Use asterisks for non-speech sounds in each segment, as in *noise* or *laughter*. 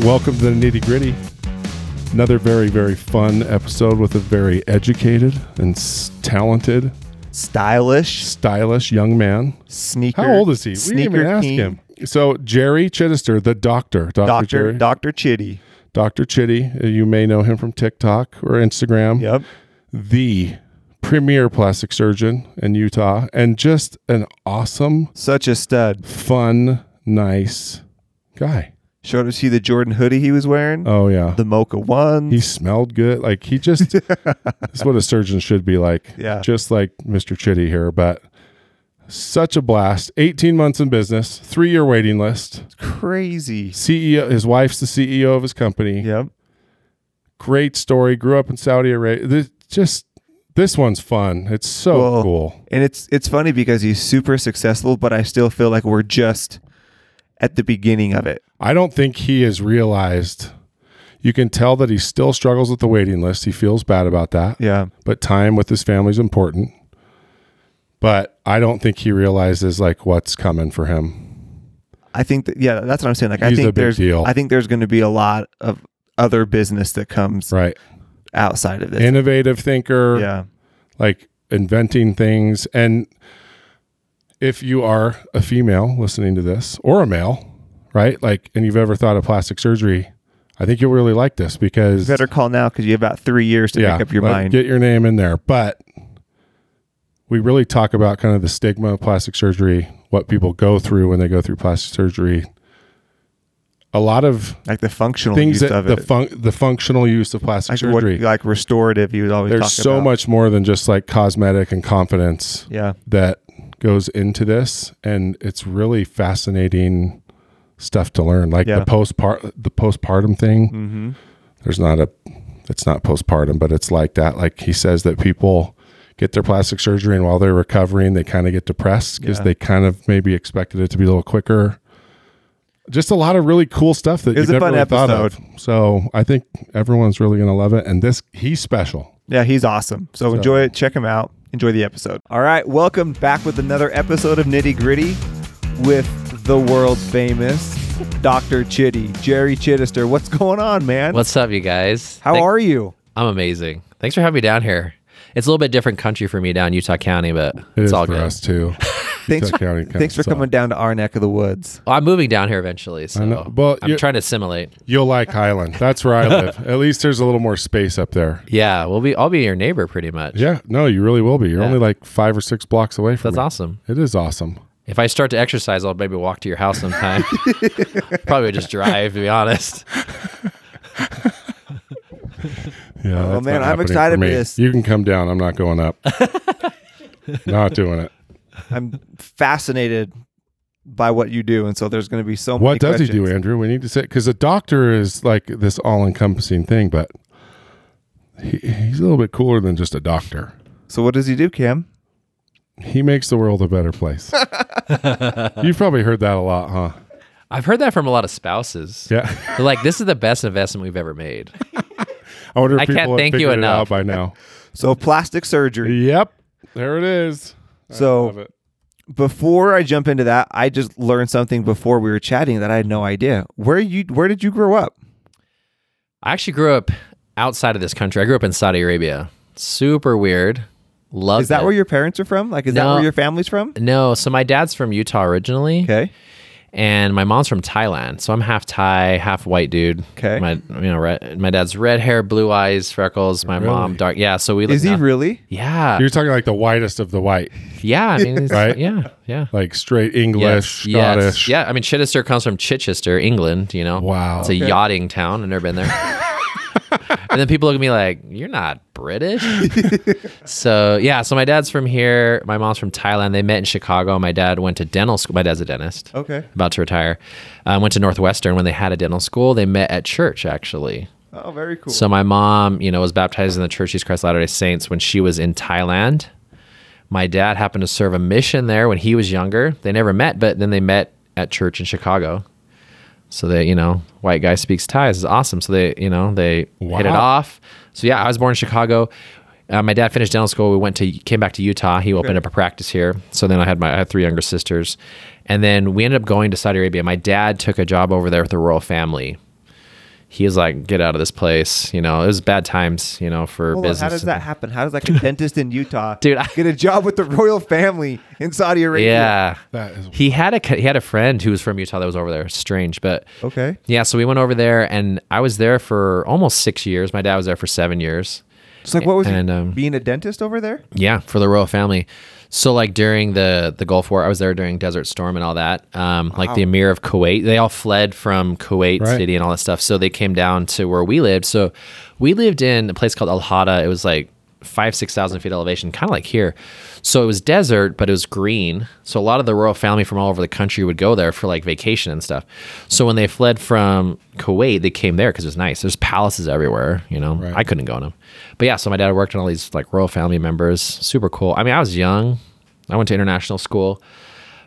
right, welcome to the nitty gritty. Another very, very fun episode with a very educated and s- talented, stylish, stylish young man. sneaker. How old is he? We didn't Sneaker even ask king. him. So, Jerry Chidester, the doctor, Dr. Doctor Jerry, Doctor Chiddy. Dr. Chiddy. uh, You may know him from TikTok or Instagram. Yep. The premier plastic surgeon in Utah, and just an awesome, Such a stud. fun, nice guy. Showed us you the Jordan hoodie he was wearing. Oh yeah, the Mocha one. he smelled good. Like he just *laughs* that's what a surgeon should be like. Yeah. just like Mr. Chiddy here, but such a blast. 18 months in business, three year waiting list. crazy. CEO, his wife's the CEO of his company. Yep. Great story. Grew up in Saudi Arabia. This, just this one's fun. It's so Well, cool. And it's it's funny because he's super successful, but I still feel like we're just at the beginning of it. I don't think he has realized. You can tell that he still struggles with the waiting list. He feels bad about that. Yeah. but time with his family is important. But I don't think he realizes like what's coming for him. I think that yeah, that's what I'm saying. Like I He's a think big there's deal. I think there's going to be a lot of other business that comes Right. outside of this. Innovative thinker, yeah. like inventing things. And if you are a female listening to this or a male, right? Like, and you've ever thought of plastic surgery, I think you'll really like this because You better call now because you have about three years to make up your mind. Get your name in there. But we really talk about kind of the stigma of plastic surgery, what people go through when they go through plastic surgery. A lot of like the functional things use that of the the functional use of plastic like, what, surgery. like restorative, was always There's so about. much more than just like cosmetic and confidence Yeah. that goes into this, and it's really fascinating stuff to learn. Like Yeah. the postpart the postpartum thing. Mm-hmm. there's not a it's not postpartum but it's like that like he says that people get their plastic surgery and while they're recovering they kind of get depressed because Yeah. they kind of maybe expected it to be a little quicker just a lot of really cool stuff that you've a never fun really thought of episode. so i think everyone's really going to love it and this he's special Yeah, he's awesome. So, So- enjoy it. Check him out. Enjoy the episode. All right. Welcome back with another episode of Nitty Gritty with the world famous Dr. Chiddy, Jerry Chidester. What's going on, man? What's up, you guys? How Thank- are you? I'm amazing. Thanks for having me down here. It's a little bit different country for me down Utah County, but It it's is all for good. us too *laughs* Thanks, Utah County kinda thanks for coming down to our neck of the woods. Well, I'm moving down here eventually, so know. Well, I'm you're- trying to assimilate. you'll like highland that's where i *laughs* live at least there's a little more space up there Yeah, we'll be. I'll be your neighbor pretty much. yeah no you really will be you're Yeah. only like five or six blocks away from That's me. awesome. it is awesome If I start to exercise, I'll maybe walk to your house sometime. *laughs* Probably just drive, to be honest. *laughs* Yeah, Oh, that's man, not I'm happening excited for me. this. You can come down. I'm not going up. not doing it. I'm fascinated by what you do. And so there's going to be so many What does he do, Andrew? We need to say because a doctor is like this all-encompassing thing, but he, he's a little bit cooler than just a doctor. So, what does he do, Cam? He makes the world a better place. *laughs* You've probably heard that a lot, huh? I've heard that from a lot of spouses. Yeah. They're like, "This is the best investment we've ever made." *laughs* I wonder if I people can't have thank you figured it enough. out by now. So, plastic surgery. yep, there it is. I So- love it. Before I jump into that, I just learned something before we were chatting that I had no idea. Where you where did you grow up? I actually grew up outside of this country. I grew up in Saudi Arabia. Super weird. Loved Is that it. where your parents are from? Like is that where your family's from? No, so my dad's from Utah originally, Okay. And my mom's from Thailand. So I'm half Thai, half white dude. Okay. My you know red, my dad's red hair, blue eyes, freckles. My mom dark. Yeah. So we Is he live- really? Yeah. You're talking like the whitest of the white, Yeah. I mean, it's- Right? Yeah. Yeah. like straight English, Yes, yes. Scottish. Yeah. I mean, Chidester comes from Chichester, England. You know. Wow. It's a Okay. yachting town. I've never been there. *laughs* and then people look at me like, "You're not British." so yeah. So my dad's from here. My mom's from Thailand. They met in Chicago. My dad went to dental school. My dad's a dentist. Okay. About to retire. Uh, went to Northwestern when they had a dental school. They met at church actually. Oh, very cool. So my mom, you know, was baptized in the Church of Jesus Christ Latter-day Saints when she was in Thailand. My dad happened to serve a mission there when he was younger. They never met, but then they met at church in Chicago. So they, you know, white guy speaks Thai. Is awesome. So they, you know, they hit it off. So yeah, I was born in Chicago. Uh, my dad finished dental school. We went to came back to Utah. He opened up a practice here. So then I had my I had three younger sisters, and then we ended up going to Saudi Arabia. My dad took a job over there with the royal family. He was like, "Get out of this place." You know, it was bad times. You know, for Hold on, business. how does that happen? How does like a dentist in Utah *laughs* Dude, I- get a job with the royal family in Saudi Arabia? Yeah, That is he had a he had a friend who was from Utah that was over there. Strange, but Okay. yeah. So we went over there, and I was there for almost six years. My dad was there for seven years. It's like what was And, he, um, being a dentist over there? Yeah, for the royal family. So like during the the Gulf War, I was there during Desert Storm and all that. Um, Like the Emir of Kuwait, they all fled from Kuwait Right. City and all that stuff. So they came down to where we lived. So we lived in a place called Al Hada. It was like five six thousand feet elevation, kind of like here. So it was desert, but it was green. So a lot of the royal family from all over the country would go there for like vacation and stuff. So when they fled from Kuwait, they came there because it was nice. There's palaces everywhere. You know, Right. I couldn't go in them. But yeah, so my dad worked on all these like royal family members. Super cool. I mean, I was young. I went to international school.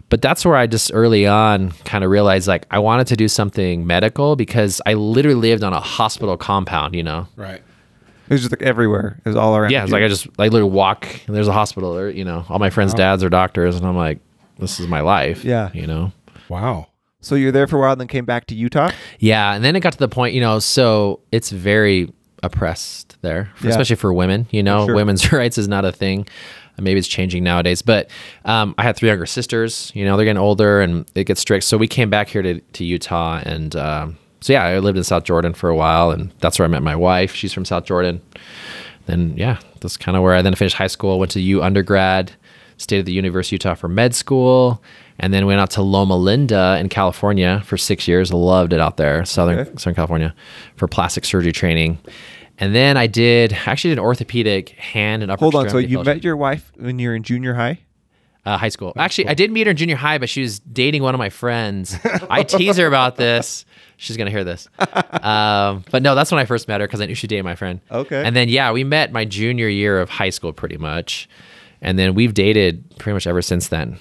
But that's where I just early on kind of realized like I wanted to do something medical because I literally lived on a hospital compound, you know. right. It was just like everywhere. It was all around. Yeah, it's you. like I just like literally walk and there's a hospital or you know, all my friends' dads are doctors and I'm like, this is my life. Yeah. You know? Wow. So you're there for a while, and then came back to Utah. Yeah, and then it got to the point, you know, so it's very oppressed there, Yeah. especially for women. You know, Sure. women's *laughs* rights is not a thing. Maybe it's changing nowadays, but um, I had three younger sisters. You know, they're getting older, and it gets strict. So we came back here to, to Utah, and um, so yeah, I lived in South Jordan for a while, and that's where I met my wife. She's from South Jordan. Then yeah, that's kind of where I then finished high school. Went to U undergrad, stayed at the University of Utah for med school, and then went out to Loma Linda in California for six years. Loved it out there, Southern Okay. Southern California, for plastic surgery training. And then I did actually did an orthopedic hand and upper. Hold on. So you fellowship. met your wife when you were in junior high. Uh, high school. Actually, I did meet her in junior high, but she was dating one of my friends. I tease her about this. She's gonna hear this. *laughs* Um, but no, that's when I first met her because I knew she dated my friend. Okay. And then yeah, we met my junior year of high school, pretty much, and then we've dated pretty much ever since then.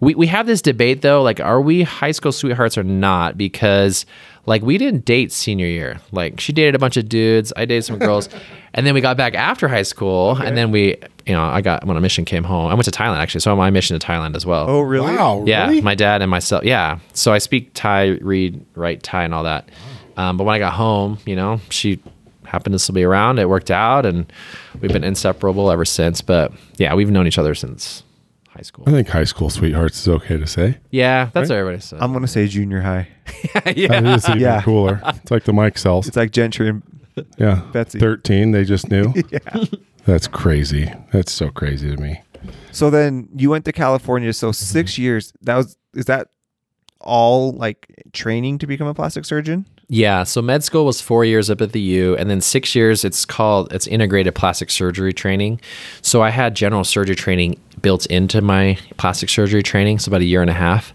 We we have this debate though, like, are we high school sweethearts or not? Because like we didn't date senior year. Like she dated a bunch of dudes, I dated some girls, *laughs* and then we got back after high school, and then we, you know, I got when a mission came home. I went to Thailand actually, so my mission to Thailand as well. Oh, really? Wow. Yeah, Really? my dad and myself. Yeah, so I speak Thai, read, write Thai, and all that. Um, but when I got home, you know, she happened to still be around. It worked out, and we've been inseparable ever since. But yeah, we've known each other since high school. I think high school sweethearts is okay to say. Yeah, that's what everybody says. I'm gonna say junior high. *laughs* yeah, That is even Yeah. cooler. It's like the mic cells. It's like Gentry and Yeah. Betsy. 13, they just knew. *laughs* yeah. That's crazy. That's so crazy to me. So then you went to California. Mm-hmm. So six years. That was is that all like training to become a plastic surgeon? Yeah, so med school was four years up at the U, and then six years. It's called it's integrated plastic surgery training. So I had general surgery training built into my plastic surgery training, so about a year and a half.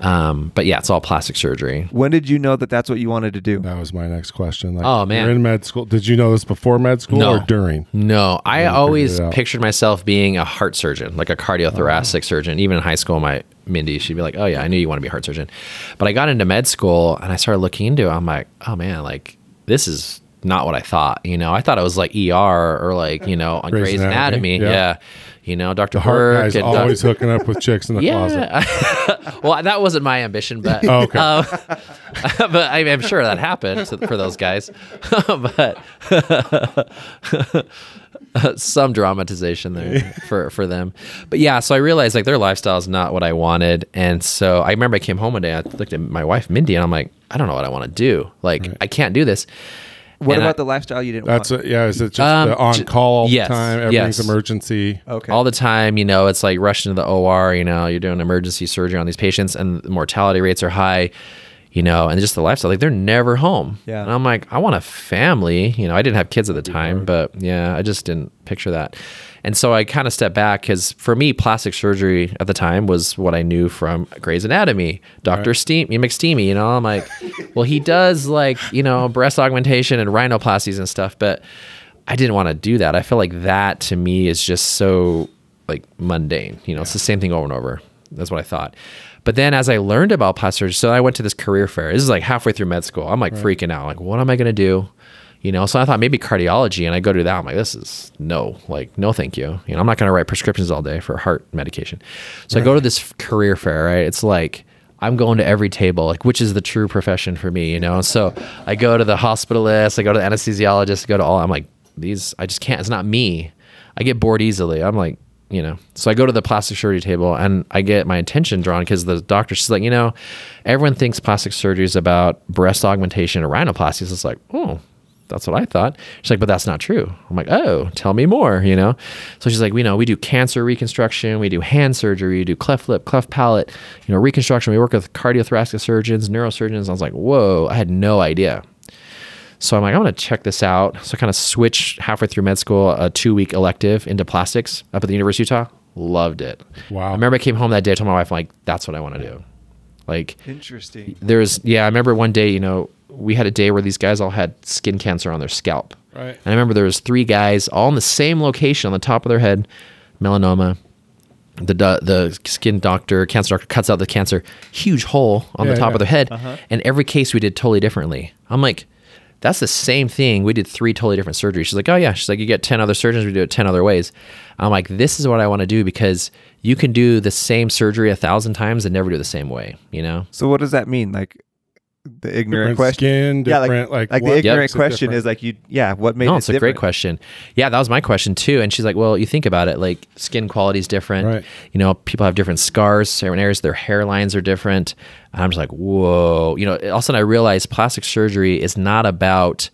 Um, but yeah, it's all plastic surgery. When did you know that that's what you wanted to do? That was my next question. Like, Oh, man. You're in med school. Did you know this before med school No. or during? No, I always pictured myself being a heart surgeon, like a cardiothoracic Oh. surgeon. Even in high school, my Mindy, she'd be like, "Oh yeah, I knew you want to be a heart surgeon." But I got into med school and I started looking into it. I'm like, "Oh man, like this is not what I thought." You know, I thought it was like ER or like you know on Grey's Grey's, Anatomy, Anatomy. yeah. Yeah. You know, Doctor The Burke guy's and always Doc- hooking up with chicks in the *laughs* closet. yeah. *laughs* well, that wasn't my ambition, but *laughs* Oh, okay. um, but I, I'm sure that happened for those guys. but some dramatization there for for them. But yeah, so I realized like their lifestyle is not what I wanted, and so I remember I came home one day. I looked at my wife Mindy, and I'm like, I don't know what I want to do. Like I can't do this. What And about I- the lifestyle you didn't That's want? it. Yeah. Is it just Um, the on j- call all yes, the time? Everything's yes. emergency. okay. all the time. You know, it's like rushing to the OR. You know, you're doing emergency surgery on these patients, and the mortality rates are high. You know, and just the lifestyle, like they're never home. Yeah. And I'm like, I want a family. You know, I didn't have kids at the time, but yeah, I just didn't picture that. And so I kind of stepped back because for me, plastic surgery at the time was what I knew from Grey's Anatomy, Doctor Steam, McSteamy. You know, I'm like, *laughs* well, he does like you know breast augmentation and rhinoplasties and stuff, but I didn't want to do that. I feel like that to me is just so like mundane. You know, it's the same thing over and over. That's what I thought. But then as I learned about plastic surgery, so I went to this career fair. This is like halfway through med school. I'm like freaking out. Like, what am I going to do? You know, so I thought maybe cardiology, and I go to that. I'm like, this is no, like, no, thank you. You know, I'm not going to write prescriptions all day for heart medication. So I go to this career fair, right? It's like, I'm going to every table, like which is the true profession for me, you know. So I go to the hospitalist, I go to the anesthesiologist, I go to all. I'm like, these, I just can't. It's not me. I get bored easily. I'm like, you know. So I go to the plastic surgery table and I get my attention drawn because the doctor, she's like, you know, everyone thinks plastic surgery is about breast augmentation or rhinoplasty. So it's like, oh, that's what I thought. She's like, but that's not true. I'm like, oh, tell me more, you know? So she's like, we know we do cancer reconstruction, we do hand surgery, we do cleft lip, cleft palate, you know, reconstruction. We work with cardiothoracic surgeons, neurosurgeons. I was like, whoa, I had no idea. So I'm like, I want to check this out. So I kind of switched halfway through med school, a two week elective into plastics up at the University of Utah. Loved it. Wow. I remember I came home that day, I told my wife, I'm like, that's what I want to do. Like, Interesting. there's, yeah, I remember one day, you know, we had a day where these guys all had skin cancer on their scalp. Right. And I remember there was three guys all in the same location on the top of their head, melanoma. The the skin doctor, cancer doctor cuts out the cancer, huge hole on Yeah, the top yeah. of their head, uh-huh. and every case we did totally differently. I'm like, that's the same thing. We did three totally different surgeries. She's like, oh yeah. She's like, you get ten other surgeons, we do it ten other ways. I'm like, this is what I want to do because you can do the same surgery a thousand times and never do it the same way. You know? So what does that mean? Like the ignorant Different question. skin, yeah, different like, like, like the ignorant makes question is like you. Yeah, what made No, it it's a great question. Yeah, that was my question too. And she's like, "Well, you think about it. Like skin quality is different. Right. You know, people have different scars, certain areas, their hairlines are different." And I'm just like, "Whoa!" You know, all of a sudden I realized plastic surgery is not about,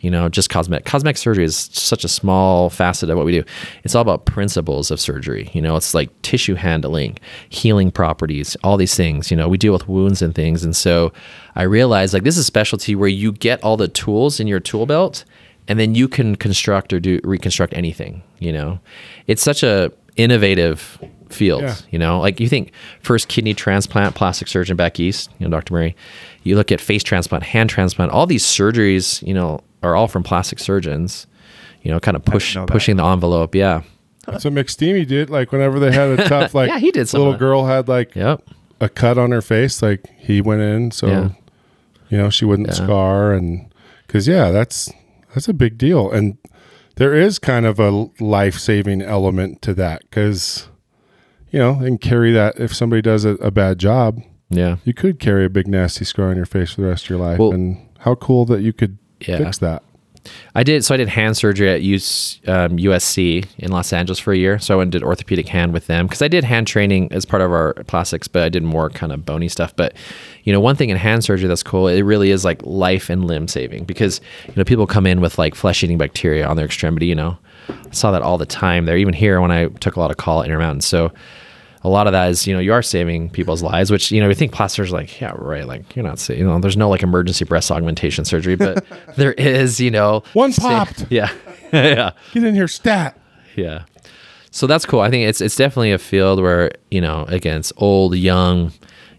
you know, just cosmetic. Cosmetic surgery is such a small facet of what we do. It's all about principles of surgery. You know, it's like tissue handling, healing properties, all these things. You know, we deal with wounds and things, and so I realized like this is a specialty where you get all the tools in your tool belt and then you can construct or do reconstruct anything you know it's such a innovative field Yeah. you know like you think first kidney transplant plastic surgeon back east you know dr murray you look at face transplant hand transplant all these surgeries you know are all from plastic surgeons you know kind of push pushing the envelope yeah That's what McSteamy did. Like whenever they had a *laughs* tough, like Yeah, he did some little girl had like yep a cut on her face. Like he went in, so Yeah. you know she wouldn't Yeah. scar, and because yeah, that's that's a big deal, and there is kind of a life saving element to that because you know and carry that if somebody does a, a bad job, yeah you could carry a big nasty scar on your face for the rest of your life, Well- and how cool that you could Yeah. fix that. I did. So I did hand surgery at US, um, USC in Los Angeles for a year. So I went and did orthopedic hand with them because I did hand training as part of our plastics, but I did more kind of bony stuff. But you know, one thing in hand surgery that's cool, it really is like life and limb saving because you know people come in with like flesh eating bacteria on their extremity. You know, I saw that all the time there. Even here when I took a lot of call at Intermountain. So a lot of that is you know you are saving people's lives which you know we think plastic surgery like yeah right like you're not saying you know there's no like emergency breast augmentation surgery but *laughs* there is you know One sa- popped. *laughs* yeah *laughs* yeah Get in here, stat. yeah so that's cool i think it's it's definitely a field where you know again it's old young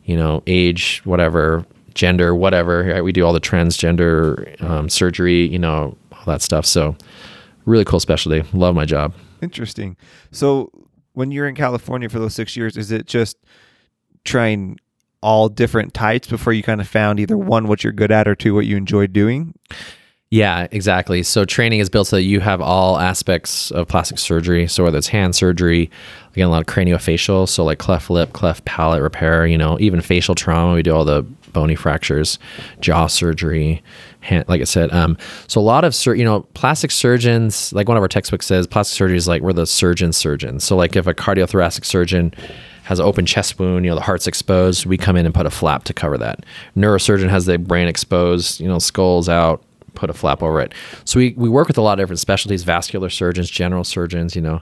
you know age whatever gender whatever right? we do all the transgender um, surgery you know all that stuff so really cool specialty love my job Interesting. So when you're in California for those six years, is it just trying all different types before you kind of found either one what you're good at or two what you enjoy doing? Yeah, exactly. So training is built so that you have all aspects of plastic surgery. So whether it's hand surgery, again, a lot of craniofacial, so like cleft lip, cleft palate repair, you know, even facial trauma. We do all the bony fractures, jaw surgery, hand, like I said. Um, so a lot of, sur- you know, plastic surgeons, like one of our textbooks says, plastic surgery is like we're the surgeon surgeon. So like if a cardiothoracic surgeon has an open chest wound, you know, the heart's exposed, we come in and put a flap to cover that. Neurosurgeon has the brain exposed, you know, skull's out, put a flap over it. So we, we work with a lot of different specialties, vascular surgeons, general surgeons, you know.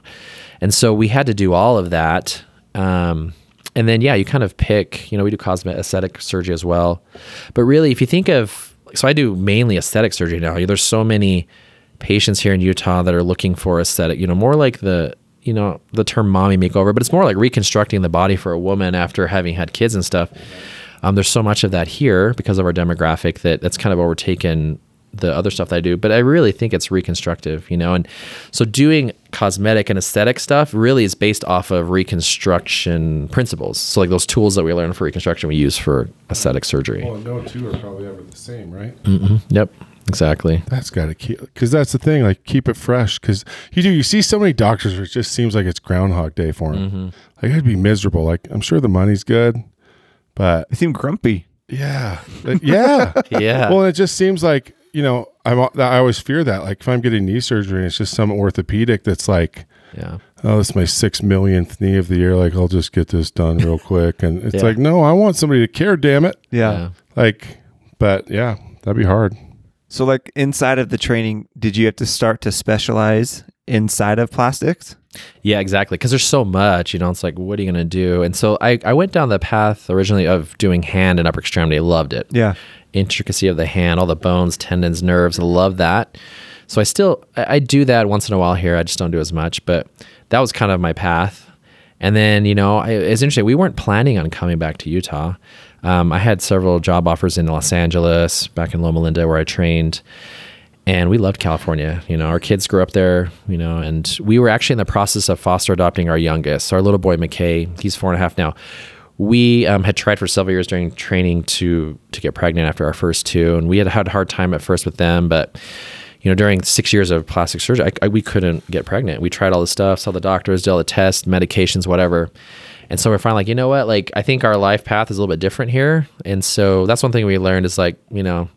And so we had to do all of that. Um, and then, yeah, you kind of pick, you know, we do cosmetic aesthetic surgery as well. But really, if you think of, so I do mainly aesthetic surgery now. There's so many patients here in Utah that are looking for aesthetic, you know, more like the, you know, the term mommy makeover, but it's more like reconstructing the body for a woman after having had kids and stuff. Um, there's so much of that here because of our demographic that that's kind of overtaken the other stuff that I do, but I really think it's reconstructive, you know. And so doing cosmetic and aesthetic stuff really is based off of reconstruction principles. So like those tools that we learn for reconstruction, we use for aesthetic surgery. Well, no two are probably ever the same, right? Mm-hmm. Yep, exactly. That's got to keep because that's the thing. Like keep it fresh because you do. You see so many doctors where it just seems like it's Groundhog Day for them. Like it'd be miserable. Like I'm sure the money's good, But They seem grumpy. yeah, yeah. *laughs* Yeah. Well, it just seems like you know I'm I always fear that like if I'm getting knee surgery, and it's just some orthopedic that's like. yeah. Oh, this is my six millionth knee of the year. Like, I'll just get this done real *laughs* quick. And it's Yeah. like, no, I want somebody to care, damn it. Yeah. Yeah. Like, but yeah, that'd be hard. So, like inside of the training, did you have to start to specialize inside of plastics? Yeah, exactly. Because there's so much, you know, it's like, what are you going to do? And so I, I went down the path originally of doing hand and upper extremity. I loved it. Yeah. Intricacy of the hand, all the bones, tendons, nerves. I love that. So I still, I, I do that once in a while here. I just don't do as much, but that was kind of my path. And then, you know, I, it's interesting. We weren't planning on coming back to Utah. Um, I had several job offers in Los Angeles, back in Loma Linda, where I trained and we loved California. You know, our kids grew up there, you know, and we were actually in the process of foster adopting our youngest, our little boy McKay. He's four and a half now. We um, had tried for several years during training to to get pregnant after our first two, and we had had a hard time at first with them, but you know, during six years of plastic surgery, I, I, we couldn't get pregnant. We tried all the stuff, saw the doctors, did all the tests, medications, whatever. And so we're finally like, you know what? Like, I think our life path is a little bit different here. And so that's one thing we learned is like, you know,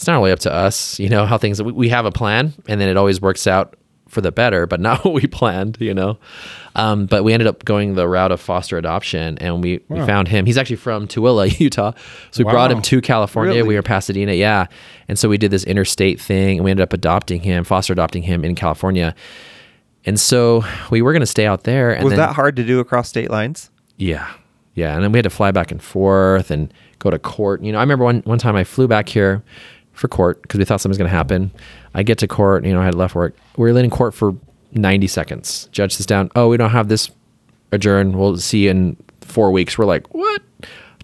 it's not really up to us, you know, how things, we, we have a plan and then it always works out for the better, but *laughs* not what we planned, you know. Um, but we ended up going the route of foster adoption and we, we found him. He's actually from Tooele, *laughs* Utah. So we brought him to California. Really? We were Pasadena, yeah. And so we did this interstate thing and we ended up adopting him, foster adopting him in California. And so we were going to stay out there. And Was then, that hard to do across state lines? yeah. Yeah. And then we had to fly back and forth and go to court. You know, I remember one, one time I flew back here for court because we thought something was going to happen. I get to court, you know, I had left work. We were in court for 90 seconds. Judge sits down. Oh, we don't have this adjourned. We'll see you in four weeks. We're like, what?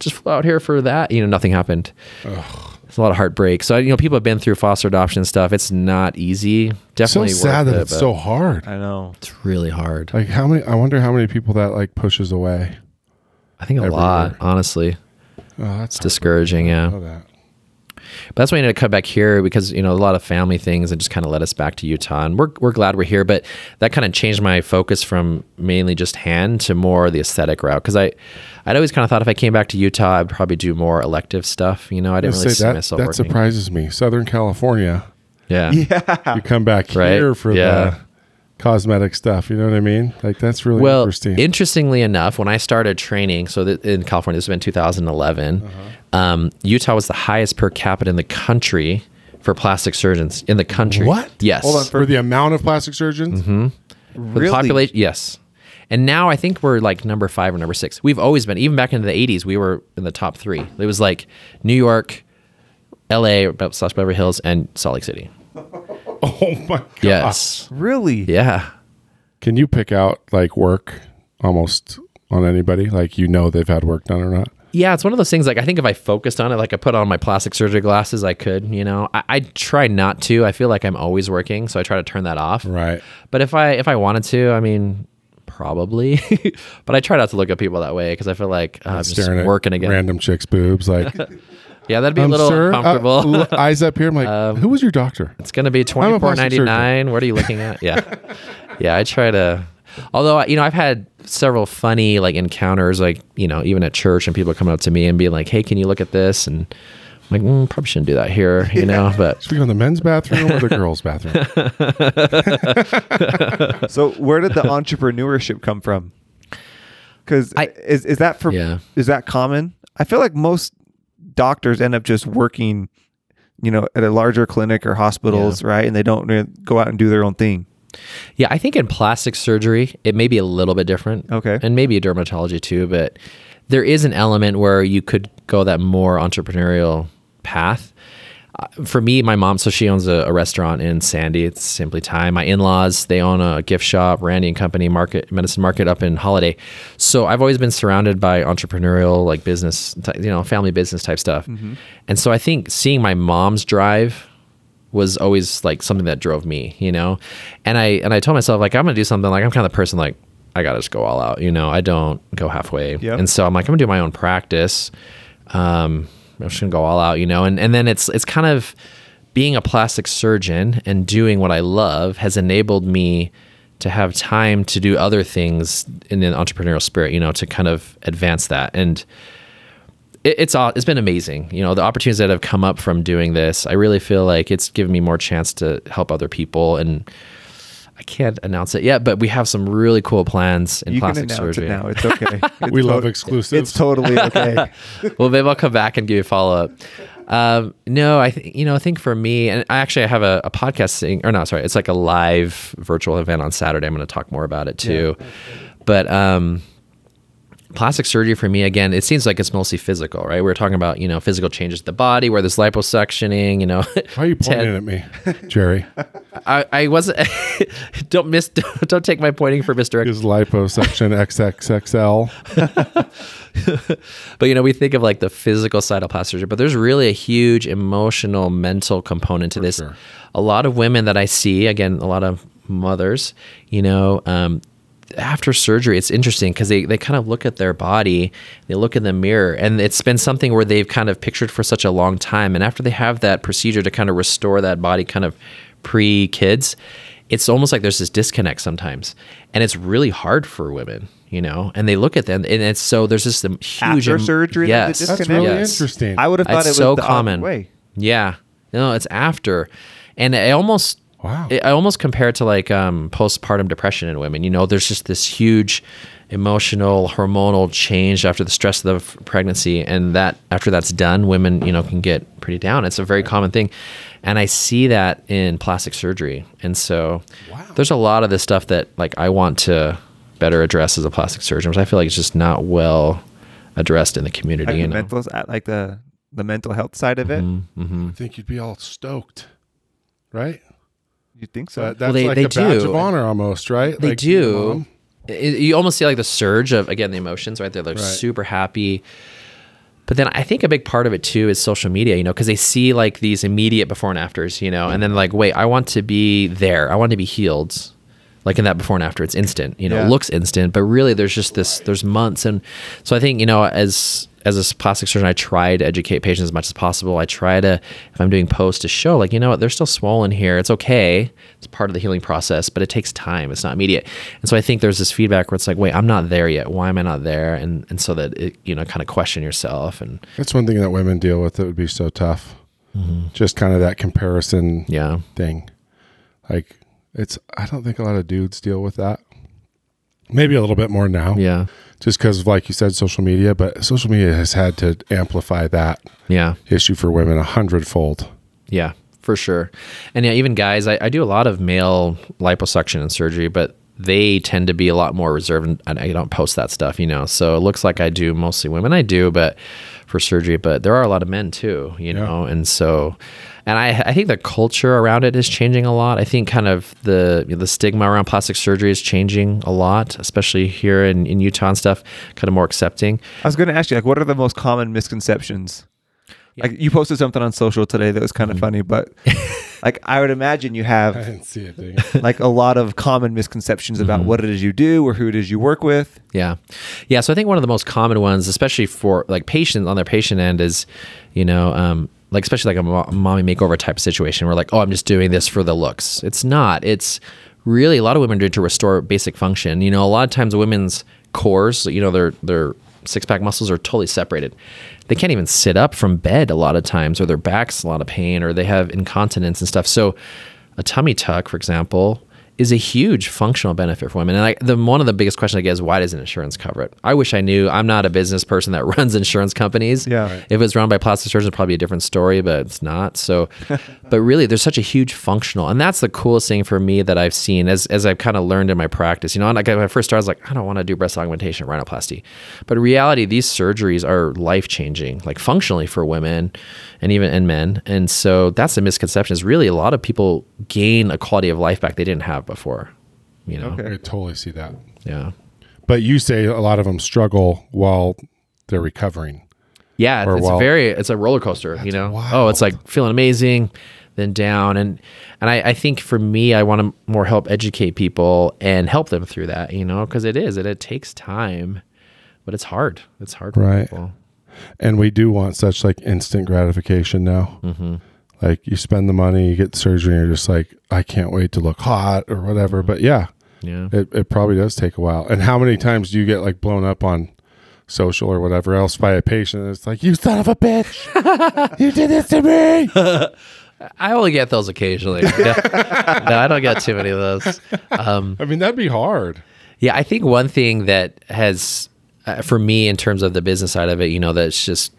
Just flew out here for that. You know, nothing happened. It's a lot of heartbreak. So, you know, people have been through foster adoption stuff. It's not easy. Definitely So Definitely sad that it, it's so hard. I know. It's really hard. Like how many? I wonder how many people that like pushes away. I think a everywhere. lot, honestly. Oh, that's Discouraging, yeah. I know that. But that's why I ended up come back here because you know a lot of family things and just kind of led us back to Utah, and we're we're glad we're here. But that kind of changed my focus from mainly just hand to more the aesthetic route because I I'd always kind of thought if I came back to Utah, I'd probably do more elective stuff. You know, I didn't I really say see that myself that working. surprises me. Southern California, Yeah. *laughs* Yeah. you come back Right. here for Yeah. the cosmetic stuff. You know what I mean? Like that's really Well, interesting. interestingly enough, when I started training, so that in California, this has been 2011, Uh-huh. um, Utah was the highest per capita in the country for plastic surgeons in the country. What? Yes. Hold on, for the amount of plastic surgeons. For Really? the population, yes. And now I think we're like number five or number six. We've always been, even back into the 80s, we were in the top three. It was like New York, LA, about slash Beverly Hills, and Salt Lake City. *laughs* *laughs* Oh my god! Yes. Really? Yeah. Can you pick out like work almost on anybody? Like you know they've had work done or not? Yeah, it's one of those things. Like I think if I focused on it, like I put on my plastic surgery glasses, I could. You know, I, I try not to. I feel like I'm always working, so I try to turn that off. Right. But if I if I wanted to, I mean, probably. *laughs* but I try not to look at people that way because I feel like uh, I'm just Staring at working again. random chicks' boobs. Like *laughs* Yeah, that'd be a I'm little sure. uh, uncomfortable. l- *laughs* eyes up here. I'm like, who was your doctor? It's gonna be a twenty four plastic ninety nine. What are you looking at? Yeah, *laughs* yeah. I try to. Although you know, I've had several funny like encounters, like you know, even at church, and people coming up to me and being like, "Hey, can you look at this?" And I'm like, mm, probably shouldn't do that here, you know. But Should we go in the men's bathroom or the girls' bathroom? *laughs* So where did the entrepreneurship come from? Because is is that for Yeah. is that common? I feel like most doctors end up just working, you know, at a larger clinic or hospitals, right? And they don't go out and do their own thing. yeah, I think in plastic surgery, it may be a little bit different. Okay. and maybe dermatology too, but there is an element where you could go that more entrepreneurial path. For me, my mom, so she owns a, a restaurant in Sandy. It's Simply Thai. My in-laws, they own a gift shop, Randy and Company Market, Medicine Market up in Holladay. So I've always been surrounded by entrepreneurial, like business, you know, family business type stuff. And so I think seeing my mom's drive was always like something that drove me, you know. And I and I told myself like I'm gonna do something like I'm kind of the person like I gotta just go all out, you know. I don't go halfway. Yep. And so I'm like I'm gonna do my own practice. Um, I'm just gonna go all out, you know. And and then it's it's kind of being a plastic surgeon and doing what I love has enabled me to have time to do other things in an entrepreneurial spirit, you know, to kind of advance that. And it, it's it's been amazing. You know, the opportunities that have come up from doing this, I really feel like it's given me more chance to help other people and. I can't announce it yet, but we have some really cool plans in you can plastic announce surgery. it now. It's okay. *laughs* It's We love tot- exclusives. It's totally okay. *laughs* well, maybe I'll come back and give you a follow up. Um, no, I think you know. I think for me, and I actually I have a, a podcast thing, or no, sorry, it's like a live virtual event on Saturday. I'm going to talk more about it too. But um, plastic surgery for me, again, it seems like it's mostly physical, right? we're talking about you know physical changes to the body, where there's liposuctioning, you know. Why are you *laughs* pointing at me, Jerry? *laughs* I, I wasn't. *laughs* don't miss. Don't take my pointing for misdirect. Is liposuction XXXL? But you know, we think of like the physical side of plastic surgery, but there's really a huge emotional, mental component to this. sure. A lot of women that I see, again, a lot of mothers, you know, um, after surgery, it's interesting because they, they kind of look at their body, they look in the mirror, and it's been something where they've kind of pictured for such a long time. And after they have that procedure to kind of restore that body kind of pre kids, it's almost like there's this disconnect sometimes. And it's really hard for women, you know, and they look at them and it's so there's this huge. After em- surgery, yes. That's really Yes. interesting. I would have thought It's it was so the common. way. Yeah. No, it's after. And I almost Wow. I almost compare it to like um, postpartum depression in women. You know, there's just this huge emotional hormonal change after the stress of the f- pregnancy and that after that's done women you know can get pretty down it's a very common thing and i see that in plastic surgery and so there's a lot of this stuff that like i want to better address as a plastic surgeon but i feel like it's just not well addressed in the community Like you the know mental, like the the mental health side of it. Mm-hmm. I think you'd be all stoked, right? You think so? That, that's they- like they a badge do. of honor almost, right? They Like, do. It- you almost see like the surge of again the emotions, right? They're like Right. super happy. But then I think a big part of it too is social media, you know, because they see like these immediate before and afters, you know, and then like, wait, I want to be there. I want to be healed. Like in that before and after, it's instant, you know, Yeah. it looks instant, but really there's just this, there's months. And so I think, you know, as, as a plastic surgeon, I try to educate patients as much as possible. I try to, if I'm doing posts to show like, you know what, they're still swollen here. It's okay. It's part of the healing process, but it takes time. It's not immediate. And so I think there's this feedback where it's like, wait, I'm not there yet. Why am I not there? And, and so that it, you know, kind of question yourself and That's one thing that women deal with that would be so tough. Mm-hmm. Just kind of that comparison yeah. thing. Like it's I don't think a lot of dudes deal with that. Maybe a little bit more now. Yeah. Just because like you said, social media, but social media has had to amplify that Yeah. issue for women a hundredfold. Yeah, for sure. And yeah, even guys, I, I do a lot of male liposuction and surgery, but they tend to be a lot more reserved and and I don't post that stuff, you know. So it looks like I do mostly women. I do, but for surgery, but there are a lot of men too, you Yeah. know. And so and I, I think the culture around it is changing a lot. I think kind of the the stigma around plastic surgery is changing a lot, especially here in, in Utah and stuff, kind of more accepting. I was going to ask you, like, what are the most common misconceptions? Like, you posted something on social today that was kind Mm-hmm. of funny, but *laughs* like, I would imagine you I have didn't see it. *laughs* Like a lot of common misconceptions about Mm-hmm. what it is you do or who it is you work with. Yeah. Yeah. So I think one of the most common ones, especially for like patients on their patient end, is, you know, um, like especially like a mommy makeover type situation where like, oh, I'm just doing this for the looks. It's not. It's really a lot of women do it to restore basic function. You know, a lot of times women's cores, you know, their their six pack muscles are totally separated. They can't even sit up from bed a lot of times, or their back's a lot of pain, or they have incontinence and stuff. So a tummy tuck, for example, is a huge functional benefit for women. And like the one of the biggest questions I get is why doesn't insurance cover it? I wish I knew. I'm not a business person that *laughs* runs insurance companies. Yeah. Right. If it's run by plastic surgeons, probably a different story, but it's not. So, *laughs* but really, there's such a huge functional, and that's the coolest thing for me that I've seen as as I've kind of learned in my practice. You know, like when I first started, I was like, I don't want to do breast augmentation, rhinoplasty, but in reality, these surgeries are life changing, like functionally for women, and even in men. And so that's a misconception. Is really a lot of people gain a quality of life back they didn't have before. You know, Okay. I totally see that. yeah. But you say a lot of them struggle while they're recovering. Yeah, Or it's while- very it's a roller coaster, you know. wild. Oh, it's like feeling amazing, then down, and and I, I think for me, I want to more help educate people and help them through that, you know, because it is it, it takes time, but it's hard. It's hard for Right. people. And we do want such like instant gratification now. Mm-hmm. Like you spend the money, you get the surgery, and you're just like, I can't wait to look hot or whatever. But yeah, Yeah, it, it probably does take a while. And how many times do you get like blown up on social or whatever else by a patient. It's like, you son of a bitch, *laughs* you did this to me. I only get those occasionally. no, *laughs* no, I don't get too many of those. Um, I mean, that'd be hard. Yeah, I think one thing that has, uh, for me, in terms of the business side of it, you know, that's just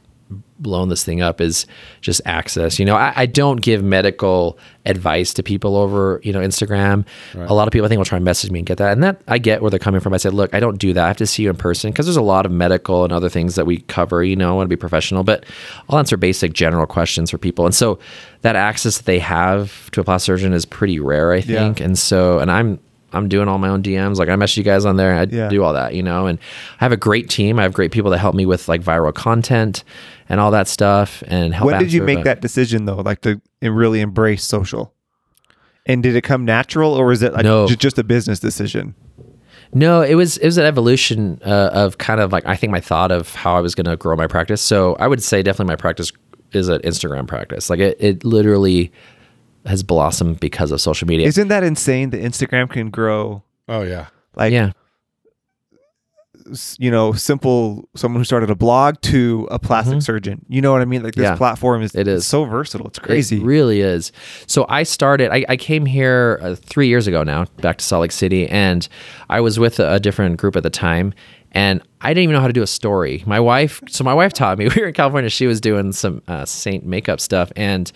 blown this thing up is just access. You know, I, I don't give medical advice to people over, you know, Instagram. A lot of people I think will try and message me and get that. And that I get where they're coming from. I said, look, I don't do that. I have to see you in person because there's a lot of medical and other things that we cover. You know, I want to be professional, but I'll answer basic general questions for people. And so that access that they have to a plastic surgeon is pretty rare, I Yeah. think. And so, and I'm I'm doing all my own DMs. Like I message you guys on there. I Yeah. do all that, you know. And I have a great team. I have great people that help me with like viral content and all that stuff. And help. when did you make that decision though, like to really embrace social? And did it come natural, or is it like No. just a business decision? No, it was it was an evolution uh, of kind of like I think my thought of how I was going to grow my practice. So I would say definitely my practice is an Instagram practice. Like it, it literally has blossomed because of social media. Isn't that insane that Instagram can grow Oh, yeah. like yeah, you know simple someone who started a blog to a plastic surgeon? You know what I mean? Like this Mm-hmm. Yeah, platform is it is. so versatile. It's crazy. It really is. So I started, I, I came here uh, three years ago now, back to Salt Lake City, and I was with a, a different group at the time. And I didn't even know how to do a story. My wife, so my wife taught me. *laughs* We were in California. She was doing some uh, Saint makeup stuff, and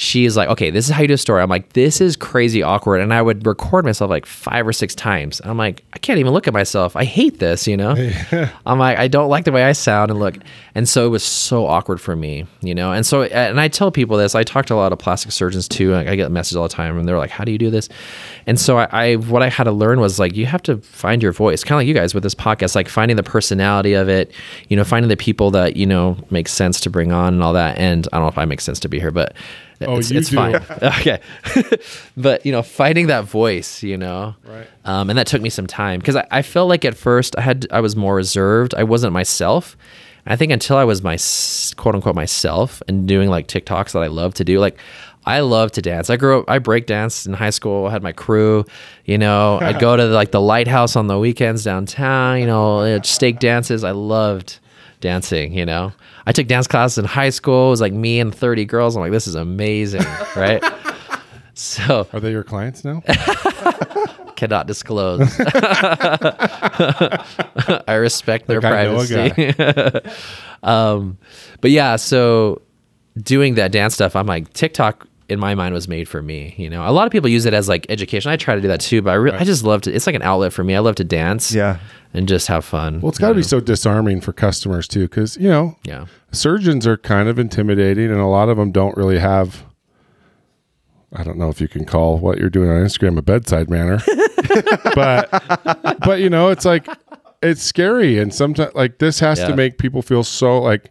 she's like, "Okay, this is how you do a story." I'm like, "This is crazy awkward," and I would record myself like five or six times. I'm like, I can't even look at myself. I hate this, you know. *laughs* I'm like, I don't like the way I sound and look, and so it was so awkward for me, you know. And so, and I tell people this. I talk to a lot of plastic surgeons too. and I get messages all the time, and they're like, "How do you do this?" And so, I, I what I had to learn was like, you have to find your voice, kind of like you guys with this podcast, like finding the personality of it, you know, finding the people that you know make sense to bring on and all that. And I don't know if I make sense to be here, but Oh, it's, you it's do. fine. *laughs* *laughs* okay. *laughs* but, you know, finding that voice, you know, Right. um, and that took me some time because I, I felt like at first I had, I was more reserved. I wasn't myself. I think until I was my quote unquote myself and doing like TikToks that I love to do, like I love to dance. I grew up, I break danced in high school, I had my crew, you know, I'd go to like the lighthouse on the weekends downtown, you know, uh, steak dances. I loved dancing, you know. I took dance classes in high school. It was like me and 30 girls. I'm like, this is amazing, *laughs* right? So Are they your clients now? *laughs* cannot disclose. *laughs* I respect their Like, I know a privacy. um, but yeah, so doing that dance stuff, I'm like TikTok in my mind was made for me. You know, a lot of people use it as like education. I try to do that too, but I really, I just love to. It's like an outlet for me. I love to dance. Yeah. and just have fun. Well, it's got to be so disarming for customers too, because you know yeah. surgeons are kind of intimidating, and a lot of them don't really have. I don't know if you can call what you're doing on Instagram a bedside manner, *laughs* but but you know it's like it's scary, and sometimes like this has Yeah. to make people feel so like.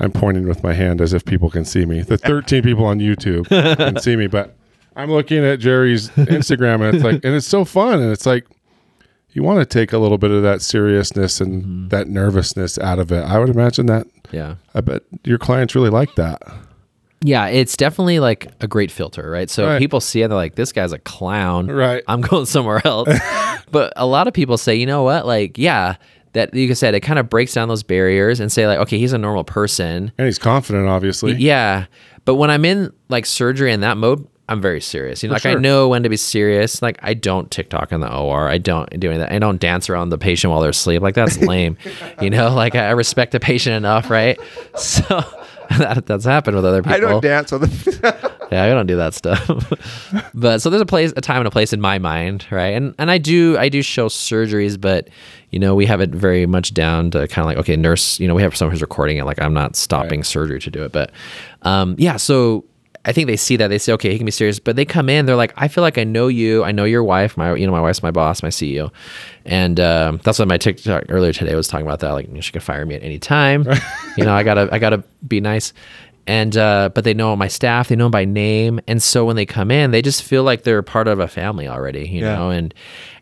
I'm pointing with my hand as if people can see me. The 13 *laughs* people on YouTube can see me, but I'm looking at Jerry's Instagram, and it's like, and it's so fun, and it's like you want to take a little bit of that seriousness and Mm-hmm. that nervousness out of it. I would imagine that. Yeah. I bet your clients really like that. Yeah, it's definitely like a great filter, right? So Right. people see it, they're like, this guy's a clown. Right. I'm going somewhere else. *laughs* but a lot of people say, you know what? Like, yeah, that like you said, it kind of breaks down those barriers and say, like, okay, he's a normal person. And he's confident, obviously. Yeah. But when I'm in like surgery in that mode, I'm very serious. You know, like I know when to be serious. Like I don't TikTok in the OR. I don't do any that. I don't dance around the patient while they're asleep. Like that's lame. *laughs* you know, like I respect the patient enough, right? *laughs* So *laughs* that, that's happened with other people. I don't dance with it. *laughs* Yeah, I don't do that stuff. *laughs* but so there's a place, a time and a place in my mind, right? And and I do I do show surgeries, but you know we have it very much down to kind of like okay, nurse. You know we have someone who's recording it. Like I'm not stopping surgery to do it, but um, yeah. So I think they see that they say okay, he can be serious, but they come in, they're like, I feel like I know you, I know your wife, my you know my wife's my boss, my CEO, and um, that's what my TikTok earlier today was talking about that. Like you know, she can fire me at any time. you know I gotta I gotta be nice. And uh, but they know my staff they know by name. And so when they come in they just feel like they're part of a family already you Yeah. know? And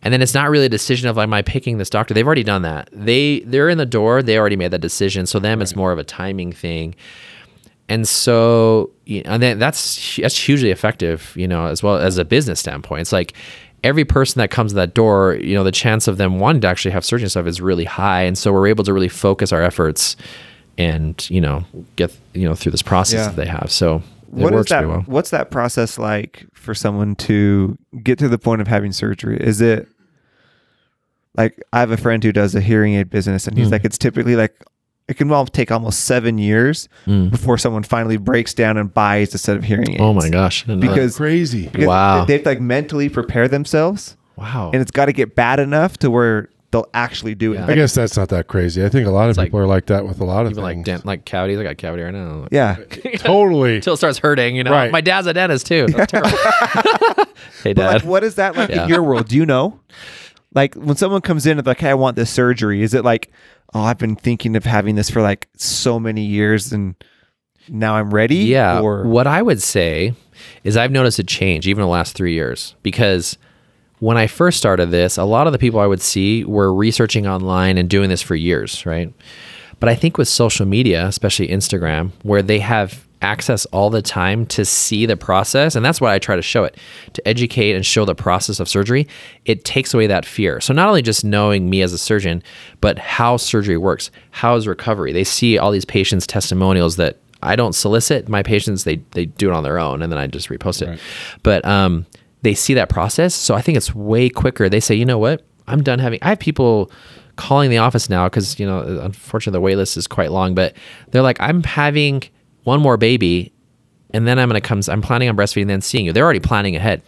and then it's not really a decision of like am i picking this doctor? They've already done that. They they're in the door they already made that decision. So them it's more of a timing thing and so and then that's that's hugely effective you know as well as a business standpoint it's like every person that comes to that door, you know, the chance of them wanting to actually have surgery and stuff is really high. And so we're able to really focus our efforts and, you know, get, you know, through this process Yeah. that they have. So it What is works that? well. What's that process like for someone to get to the point of having surgery? Is it like I have a friend who does a hearing aid business, and he's Hmm. like, it's typically like it can all take almost seven years Mm. before someone finally breaks down and buys a set of hearing aids. Oh my gosh. I didn't know that. Because- Crazy. Because Wow. they have to like mentally prepare themselves, wow. and it's got to get bad enough to where they'll actually do it. Yeah. I guess that's not that crazy. I think a lot of like- people are like that with a lot of Even like things. dent, like cavities. I got cavity right now. Yeah, *laughs* totally. Until it starts hurting, you know. Right. My dad's a dentist too. *laughs* That's terrible. *laughs* hey, but dad. like, what is that like Yeah. in your world? Do you know? Like when someone comes in and they're like, "Hey, I want this surgery," is it like, "Oh, I've been thinking of having this for like so many years, and now I'm ready"? Yeah. Or What I would say is I've noticed a change even in the last three years because when I first started this, a lot of the people I would see were researching online and doing this for years, right? But I think with social media, especially Instagram, where they have access all the time to see the process, and that's why I try to show it to educate and show the process of surgery, it takes away that fear. So, not only just knowing me as a surgeon, but how surgery works, how is recovery. They see all these patients' testimonials that I don't solicit. My patients, they, they do it on their own, and then I just repost it. Right. But um, they see that process. So, I think it's way quicker. They say, you know what? I'm done having, I have people calling the office now because you know unfortunately the wait list is quite long but they're like i'm having one more baby and then i'm going to come i'm planning on breastfeeding and then seeing you. They're already planning ahead.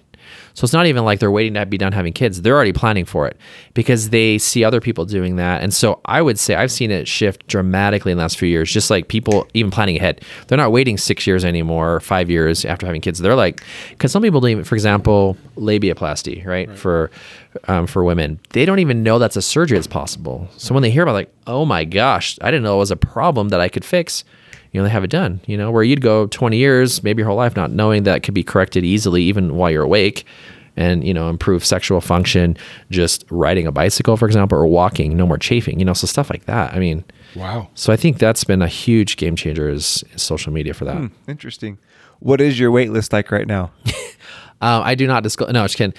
So it's not even like they're waiting to be done having kids. They're already planning for it because they see other people doing that. And so i would say i've seen it shift dramatically in the last few years just like people even planning ahead. They're not waiting six years anymore or five years after having kids. They're like because some people don't even for example labiaplasty right, for um, for women. They don't even know that's a surgery that's possible. So when they hear about like oh my gosh i didn't know it was a problem that i could fix you know they have it done you know where you'd go 20 years maybe your whole life not knowing that could be corrected easily even while you're awake and you know improve sexual function just riding a bicycle for example or walking no more chafing you know so stuff like that i mean Wow. so i think that's been a huge game changer is, is social media for that Hmm, interesting. What is your wait list like right now? um, *laughs* i do not disclose no just kidding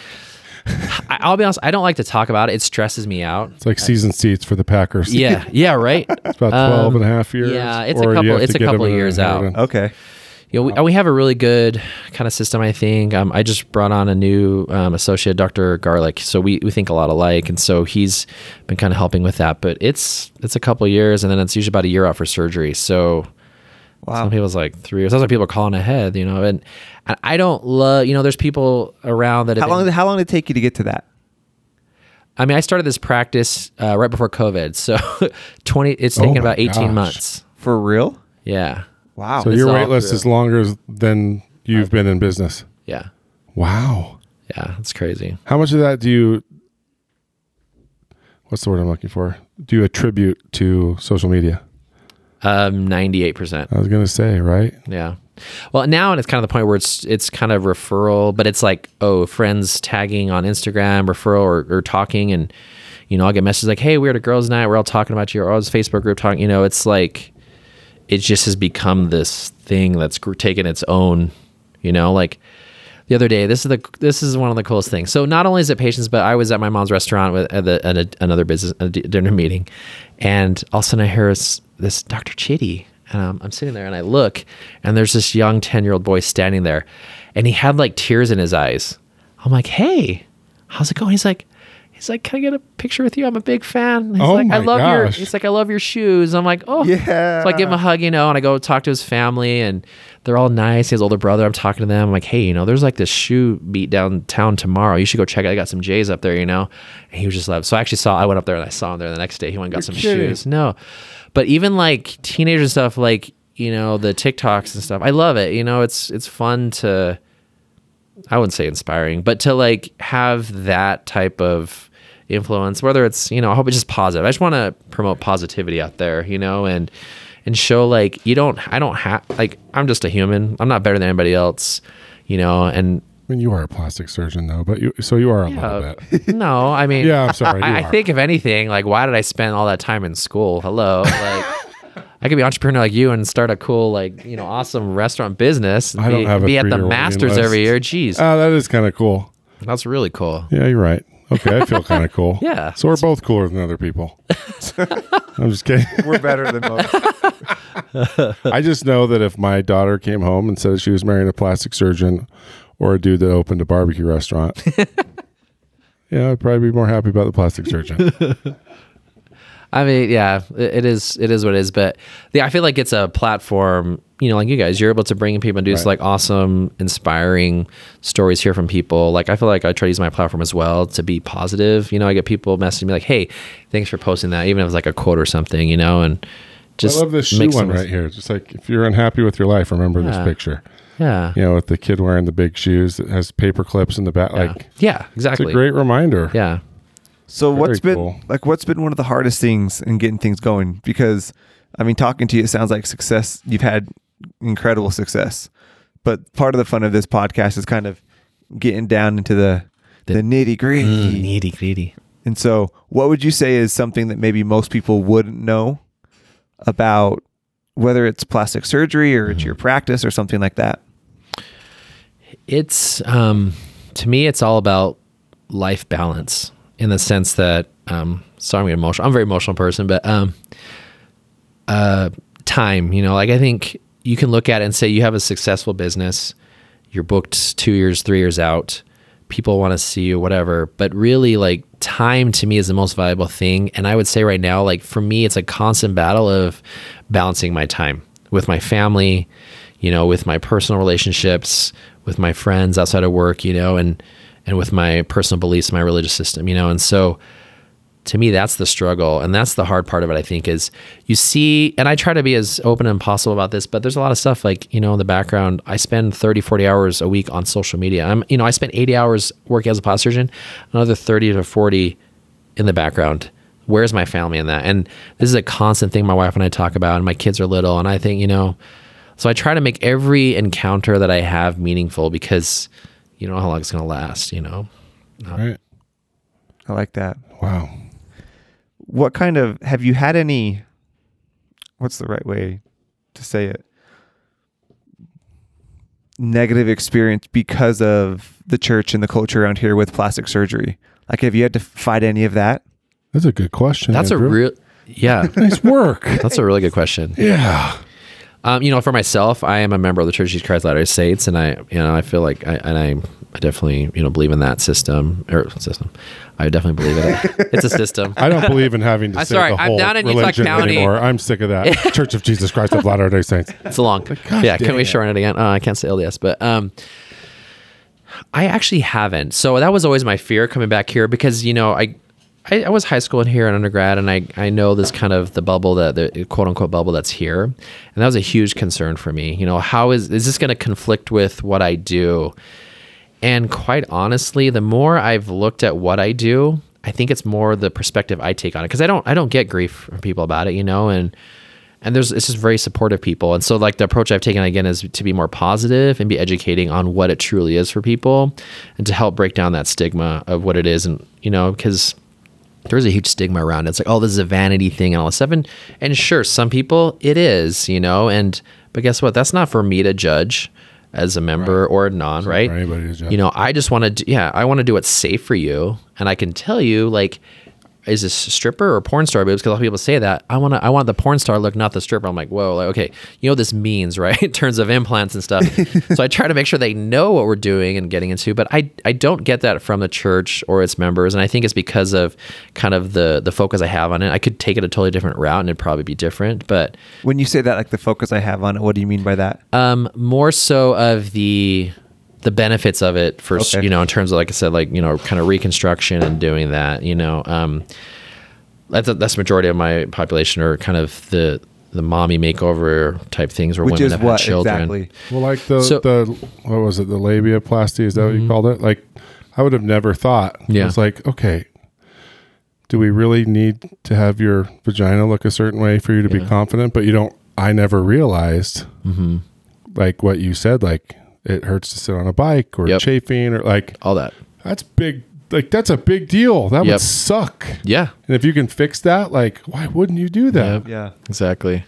I, i'll be honest i don't like to talk about it it stresses me out It's like season seats for the Packers. yeah *laughs* yeah right It's about 12 Um, and a half years. yeah, it's a couple- it's a couple them in years out. inheritance. Okay. you know, we, we have a really good kind of system, I think. Um, I just brought on a new um, associate, Dr. Garlic. So we, we think a lot alike. And so he's been kind of helping with that. But it's it's a couple years and then it's usually about a year out for surgery. So Wow. some people's like three years. That's why people are calling ahead, you know. And, and I don't love, you know, there's people around that have How long? been- How long did it take you to get to that? I mean, I started this practice uh, right before COVID. So *laughs* 20, it's Oh taken my about 18 gosh. months. For real? Yeah. Wow. So It's your all wait list through. is longer than you've been in business. Yeah. Wow. Yeah. It's crazy. How much of that do you, what's the word I'm looking for? Do you attribute to social media? Um, 98%. I was going to say, right? Yeah. Well, now and it's kind of the point where it's it's kind of referral, but it's like oh, friends tagging on Instagram, referral or, or talking, and you know I'll get messages like, hey, we're at a girls' night, we're all talking about you, or oh, a Facebook group talking. You know, it's like it just has become this thing that's taken its own. You know, like the other day, this is the this is one of the coolest things. So not only is it patients, but I was at my mom's restaurant with at, the, another business dinner meeting, and all of a sudden I hear this, this Dr. Chiddy, and um, I'm sitting there and I look, and there's this young ten year old boy standing there, and he had like tears in his eyes. I'm like, hey, how's it going? He's like. He's like, can I get a picture with you? I'm a big fan. He's Oh like, I my love your. He's like, I love your shoes. I'm like, oh Yeah. So I give him a hug, you know, and I go talk to his family, and they're all nice. His older brother, I'm talking to them. I'm like, hey, you know, there's like this shoe beat downtown tomorrow. You should go check it. I got some J's up there, you know. And he was just like, so I actually saw. I went up there and I saw him there the next day. He went and got some kidding. shoes. No, but even like teenager stuff, like you know, the TikToks and stuff. I love it. You know, it's it's fun to. I wouldn't say inspiring, but to like have that type of influence, whether it's, you know, I hope it's just positive. I just want to promote positivity out there, you know, and, and show like, you don't, I don't have, like, I'm just a human. I'm not better than anybody else, you know, and I mean, you are a plastic surgeon, though, but you, so you are a uh, little bit. *laughs* no, I mean, Yeah, I'm sorry, I, I think if anything, like, why did I spend all that time in school? Hello. Like, *laughs* I could be an entrepreneur like you and start a cool, like, you know, awesome restaurant business. I don't be, have a be at the masters every year. Jeez. Oh, that is kind of cool. That's really cool. Yeah, you're right. Okay, I feel kind of cool. *laughs* Yeah. So we're both cooler than other people. *laughs* I'm just kidding. *laughs* We're better than most. I just know that if my daughter came home and said she was marrying a plastic surgeon or a dude that opened a barbecue restaurant, yeah, I'd probably be more happy about the plastic surgeon. I mean, yeah, it, is. It is what it is. But yeah, I feel like it's a platform. You know, like you guys, you're able to bring in people and do Right. this like awesome, inspiring stories here from people. Like I feel like I try to use my platform as well to be positive. You know, I get people messaging me like, "Hey, thanks for posting that," even if it's like a quote or something. You know, and just I love this shoe one right here. Just like if you're unhappy with your life, remember this picture. Yeah, You know, with the kid wearing the big shoes that has paper clips in the back. yeah, Like yeah, it's exactly. a great reminder. yeah. So what's been cool. like what's been one of the hardest things in getting things going? Because I mean, talking to you, it sounds like success. You've had incredible success, but part of the fun of this podcast is kind of getting down into the the, The- nitty gritty. Mm, needy, greedy. And so, what would you say is something that maybe most people wouldn't know about whether it's plastic surgery or it's your practice or something like that? it's um to me it's all about life balance in the sense that um sorry i'm emotional i'm a very emotional person but um uh time you know like i think you can look at it and say you have a successful business you're booked two years three years out people want to see you whatever but really like time to me is the most valuable thing and i would say right now like for me it's a constant battle of balancing my time with my family you know with my personal relationships with my friends outside of work you know and and with my personal beliefs my religious system you know? And so to me that's the struggle and that's the hard part of it i think is you see and i try to be as open and possible about this but there's a lot of stuff like you know in the background i spend 30 40 hours a week on social media. I'm you know i spend 80 hours working as a plastic surgeon another 30 to 40 in the background. Where's my family in that? And this is a constant thing my wife and i talk about and my kids are little and i think you know so i try to make every encounter that i have meaningful because you know how long it's going to last you know Right. I like that. Wow. What kind of have you had any? What's the right way to say it? Negative experience because of the church and the culture around here with plastic surgery. Like, have you had to fight any of that? That's a good question. that's a real yeah *laughs* nice work. that's a really good question yeah. Um, you know, for myself, I am a member of the Church of Jesus Christ of Latter-day Saints, and I, you know, I feel like, I, and I, I definitely, you know, believe in that system or system. I definitely believe in it. *laughs* It's a system. I don't believe in having to I'm say sorry, the I'm whole down in Utah religion County. anymore. I'm sick of that. *laughs* Church of Jesus Christ of Latter-day Saints. It's a long. God yeah, can we it. shorten it again? Oh, I can't say LDS, but um, I actually haven't. So that was always my fear coming back here because you know I. I, I was high school in here and undergrad, and I, I know this kind of the bubble that the quote unquote bubble that's here, and that was a huge concern for me. You know, how is is this going to conflict with what I do? And quite honestly, the more I've looked at what I do, I think it's more the perspective I take on it because I don't I don't get grief from people about it, you know, and and there's it's just very supportive people. And so like the approach I've taken again is to be more positive and be educating on what it truly is for people and to help break down that stigma of what it is and you know, because there's a huge stigma around it. It's like, oh, this is a vanity thing and all this stuff. And, and sure, some people it is, you know, and but guess what? That's not for me to judge as a member or a non, right? for anybody to judge. You know, I just want to, yeah, I want to do what's safe for you, and I can tell you, like, is this a stripper or porn star boobs? Because a lot of people say that. I want to, I want the porn star look, not the stripper. I'm like, whoa, like, okay, you know what this means, *laughs* right? In terms of implants and stuff. so I try to make sure they know what we're doing and getting into, but I, I don't get that from the church or its members, and I think it's because of kind of the the focus I have on it. I could take it a totally different route, and it'd probably be different, but When you say that, like the focus I have on it, what do you mean by that? um, more so of the the benefits of it for Okay. you know in terms of like I said like you know kind of reconstruction and doing that you know um, that's that's the majority of my population are kind of the the mommy makeover type things where Which women is have what had children. exactly? Well, like the So- the what was it? The labiaplasty? Is that what you called it? Like, I would have never thought. Yeah. It's like, okay, do we really need to have your vagina look a certain way for you to be confident? But you don't. I never realized, hmm like what you said, like it hurts to sit on a bike or Yep. chafing or like All that. that's big like that's a big deal. That Yep. would suck. Yeah. And if you can fix that, like, why wouldn't you do that? Yep. Yeah. Exactly.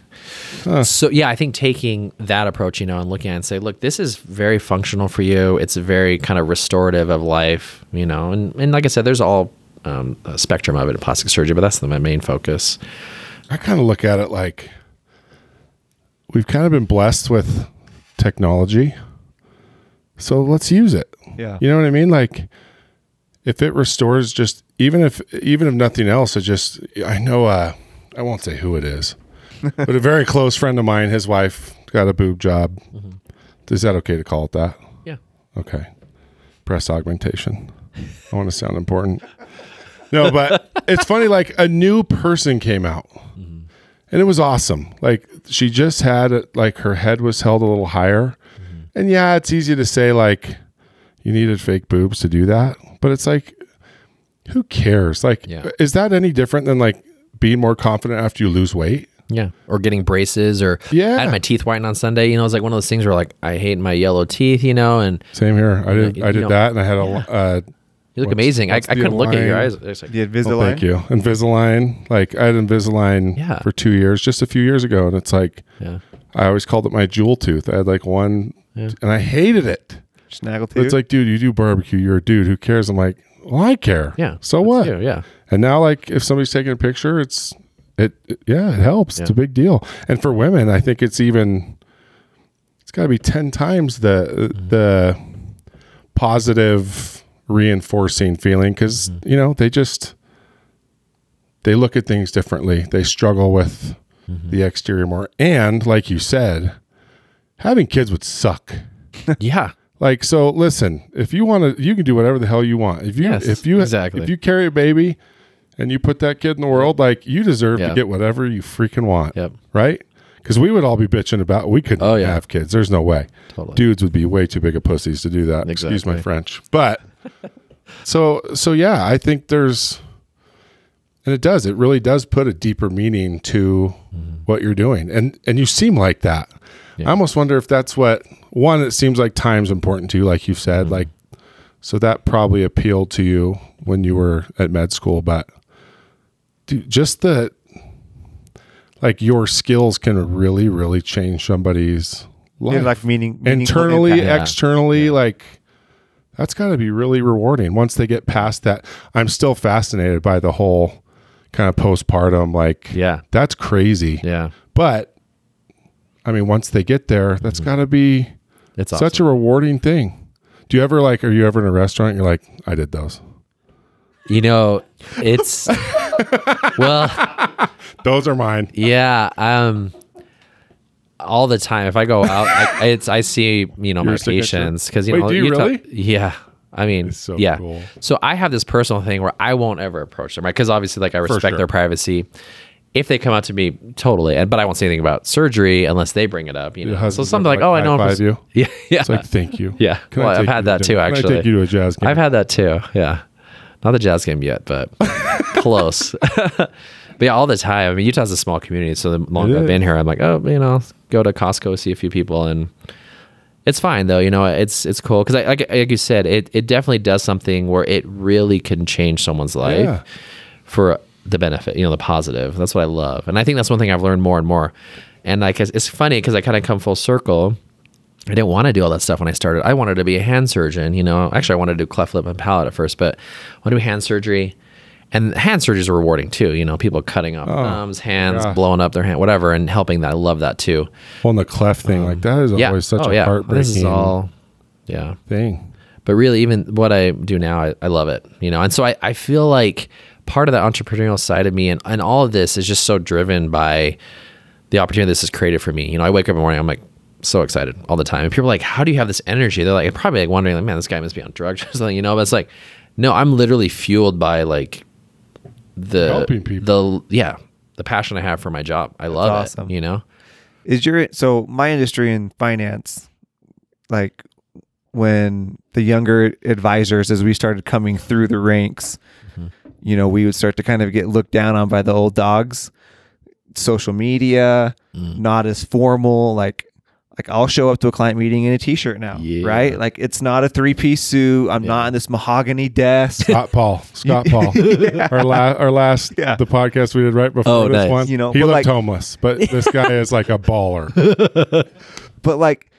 Huh. So yeah, I think taking that approach, you know, and looking at it and say, look, this is very functional for you. It's very kind of restorative of life, you know, and and like I said, there's all um, a spectrum of it in plastic surgery, but that's the, my main focus. I kind of look at it like we've kind of been blessed with technology. So let's use it. Yeah. You know what I mean? Like if it restores just even if even if nothing else, it just I know uh I won't say who it is. *laughs* but a very close friend of mine, his wife got a boob job. Is that okay to call it that? Yeah. Okay. Breast augmentation. I want to sound important. No, but it's funny. Like a new person came out, and it was awesome. Like she just had it. Like her head was held a little higher, and yeah, it's easy to say like you needed fake boobs to do that, but it's like who cares? Like, Yeah. is that any different than like being more confident after you lose weight? Yeah. Or getting braces or Yeah. I had my teeth whitened on Sunday. You know, it's like one of those things where like I hate my yellow teeth, you know, and Same here. I did. you I did know, that, and I had a. Uh, you look What's- amazing. I, I couldn't look at your line? eyes. It's like, The Oh, Invisalign. thank you. Invisalign. Like I had Invisalign Yeah. for two years, just a few years ago, and it's like yeah. I always called it my jewel tooth. I had like one, Yeah. and I hated it. Snaggle But tooth. it's like, dude, you do barbecue. You're a dude. Who cares? I'm like, well, I care. Yeah. So what? you, Yeah. And now, like, if somebody's taking a picture, it's it. it- yeah, it helps. It's a big deal. And for women, I think it's even. It's got to be ten times the Mm-hmm. the positive reinforcing feeling because Mm-hmm. you know they just they look at things differently. They struggle with Mm-hmm. the exterior more, and like you said, having kids would suck. *laughs* Yeah. Like so, listen. If you want to, you can do whatever the hell you want. If you Yes, if you exactly. if you carry a baby and you put that kid in the world, like you deserve to get whatever you freaking want. Yep. Right? Because we would all be bitching about we couldn't Oh, yeah. have kids. There's no way. Totally. Dudes would be way too big of pussies to do that. Excuse my French. But so so yeah, I think there's and it does. It really does put a deeper meaning to mm-hmm. what you're doing. And and you seem like that. Yeah. I almost wonder if that's what one, it seems like time's important to you, like you've said. Mm-hmm. Like so that probably appealed to you when you were at med school, but dude, just the like your skills can really, really change somebody's life. Yeah, like meaning meaningful internally, impact. Yeah. externally, like that's got to be really rewarding once they get past that. I'm still fascinated by the whole kind of postpartum, like Yeah. that's crazy. Yeah. But I mean, once they get there, that's got to be It's awesome. such a rewarding thing. Do you ever like? Are you ever in a restaurant? And you're like, I did those. You know, it's *laughs* well, Those are mine. yeah. Um, all the time. If I go out, I, *laughs* it's I see you know Your my patients because you Wait, know do you talk- really? yeah. I mean, so yeah. cool. So I have this personal thing where I won't ever approach them, right? Because obviously, like I respect sure. their privacy. If they come out to me, totally, and but I won't say anything about surgery unless they bring it up. You know, so something like, like, oh, I know. you? *laughs* Yeah, yeah. It's like, thank you. *laughs* Yeah. Can Well, I've had that to too, dinner? Can actually. I take you to a jazz game? I've had that too. Yeah. Not the jazz game yet, but *laughs* close. but yeah, all the time. I mean, Utah's a small community. So the longer I've been here, I'm like, oh, you know, go to Costco, see a few people. And it's fine though. You know, it's, it's cool. Cause I, like, like you said, it, it definitely does something where it really can change someone's life Yeah. for the benefit, you know, the positive. That's what I love. And I think that's one thing I've learned more and more. And like, it's, it's funny because I kind of come full circle. I didn't want to do all that stuff when I started. I wanted to be a hand surgeon, you know. Actually, I wanted to do cleft lip and palate at first, but I want to do hand surgery. And hand surgery is rewarding too, you know, people cutting off thumbs, hands, yeah. blowing up their hand, whatever, and helping that. I love that too. Well, and the cleft thing, like that is Um, Yeah. always such oh, a yeah. heartbreaking This is all, yeah. thing. But really, even what I do now, I, I love it, you know. And so I, I feel like part of the entrepreneurial side of me and, and all of this is just so driven by the opportunity this has created for me. You know, I wake up in the morning, I'm like so excited all the time. And people are like, how do you have this energy? They're like, probably like wondering, like, man, this guy must be on drugs or *laughs* something, you know. But it's like, no, I'm literally fueled by like the Helping people. the yeah, the passion I have for my job. I love awesome. it, you know. Is your so my industry in finance, like when the younger advisors, as we started coming through the ranks. You know, we would start to kind of get looked down on by the old dogs. Social media, Mm. not as formal. Like like I'll show up to a client meeting in a t-shirt now, Yeah. right? Like it's not a three-piece suit. I'm not in this mahogany desk. Scott *laughs* Paul. Scott Paul. *laughs* Our last, our last, Yeah. the podcast we did right before Oh, this nice. one. You know, he looked like- homeless, but *laughs* this guy is like a baller. but like,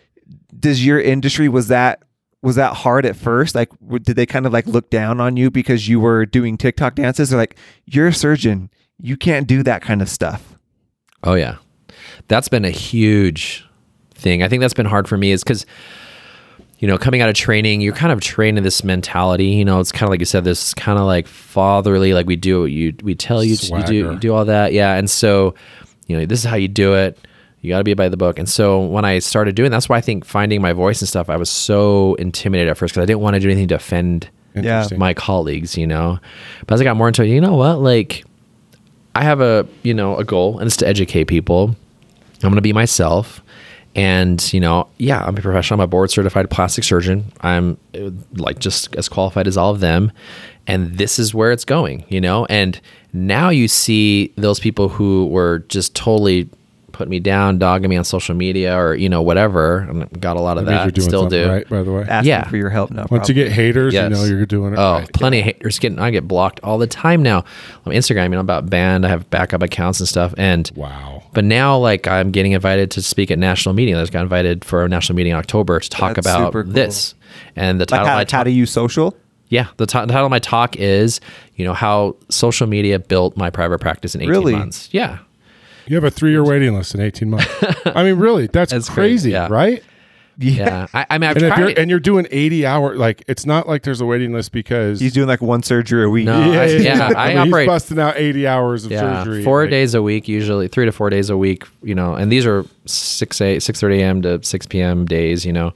does your industry was that was that hard at first? Like, did they kind of like look down on you because you were doing TikTok dances? They're like, you're a surgeon, you can't do that kind of stuff. Oh yeah, that's been a huge thing. I think that's been hard for me is because you know coming out of training, you're kind of trained in this mentality. You know, it's kind of like you said, this kind of like fatherly, like we do what you we tell you to you do you do all that, yeah. And so you know this is how you do it. You got to be by the book. And so when I started doing, that's why I think finding my voice and stuff, I was so intimidated at first because I didn't want to do anything to offend my colleagues, you know. But as I got more into it, you know what? Like, I have a you know a goal, and it's to educate people. I'm gonna be myself, and you know, yeah, I'm a professional. I'm a board certified plastic surgeon. I'm uh, like just as qualified as all of them, and this is where it's going, you know. And now you see those people who were just totally putting me down, dogging me on social media, or you know whatever. And got a lot of That that. you're doing Still do. right, by the way. Asking Yeah. for your help now. Once you get haters, Yes. you know you're doing it Oh, right. plenty of haters getting. I get blocked all the time now on Instagram. You know about banned. I have backup accounts and stuff. And Wow. but now, like I'm getting invited to speak at national meeting. I just got invited for a national meeting in October to talk That's about cool. this. And the like title, how, of my how talk, to use social. yeah, the, ti- the title of my talk is, you know, how social media built my private practice in 18 Really? months. Yeah, You have a three year waiting list in 18 months. I mean, really, *laughs* that's, That's crazy, crazy, yeah. right? yeah. I, I mean, I've And if you're tried. and you're doing 80 hour, like it's not like there's a waiting list because He's doing like one surgery a week. No. I- yeah, *laughs* I mean, operate- He's busting out 80 hours of yeah, surgery. four like, days a week, usually three to four days a week. You know, and these are six eight six thirty a.m. to six p.m. days. You know,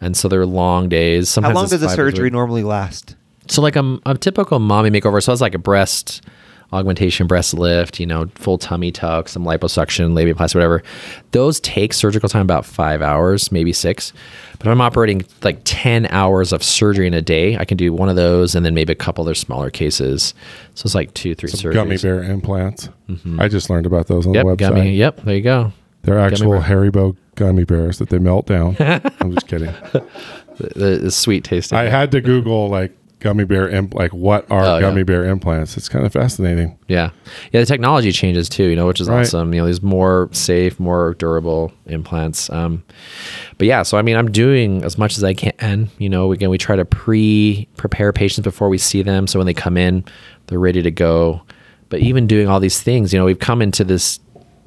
and so they're long days. How long does a surgery normally last? So like a, a typical mommy makeover. So it's like a breast augmentation, breast lift, you know, full tummy tuck, some liposuction, labiaplasty, whatever. Those take surgical time about five hours, maybe six. But I'm operating like 10 hours of surgery in a day. I can do one of those and then maybe a couple other smaller cases. So it's like two, three surgeries. gummy bear implants. Mm-hmm. I just learned about those on Yep, the website. gummy. Yep, there you go. They're actual bear. Haribo gummy bears that they melt down. *laughs* I'm just kidding. The, the, the sweet tasting. I had to Google like gummy bear imp- like what are Oh, yeah. gummy bear implants? It's kind of fascinating. Yeah. Yeah, the technology changes too, you know, which is Right. awesome. You know, there's more safe, more durable implants. Um, but yeah, so I mean, I'm doing as much as I can. You know, again, we try to pre prepare patients before we see them. So when they come in, they're ready to go. But even doing all these things, you know, we've come into this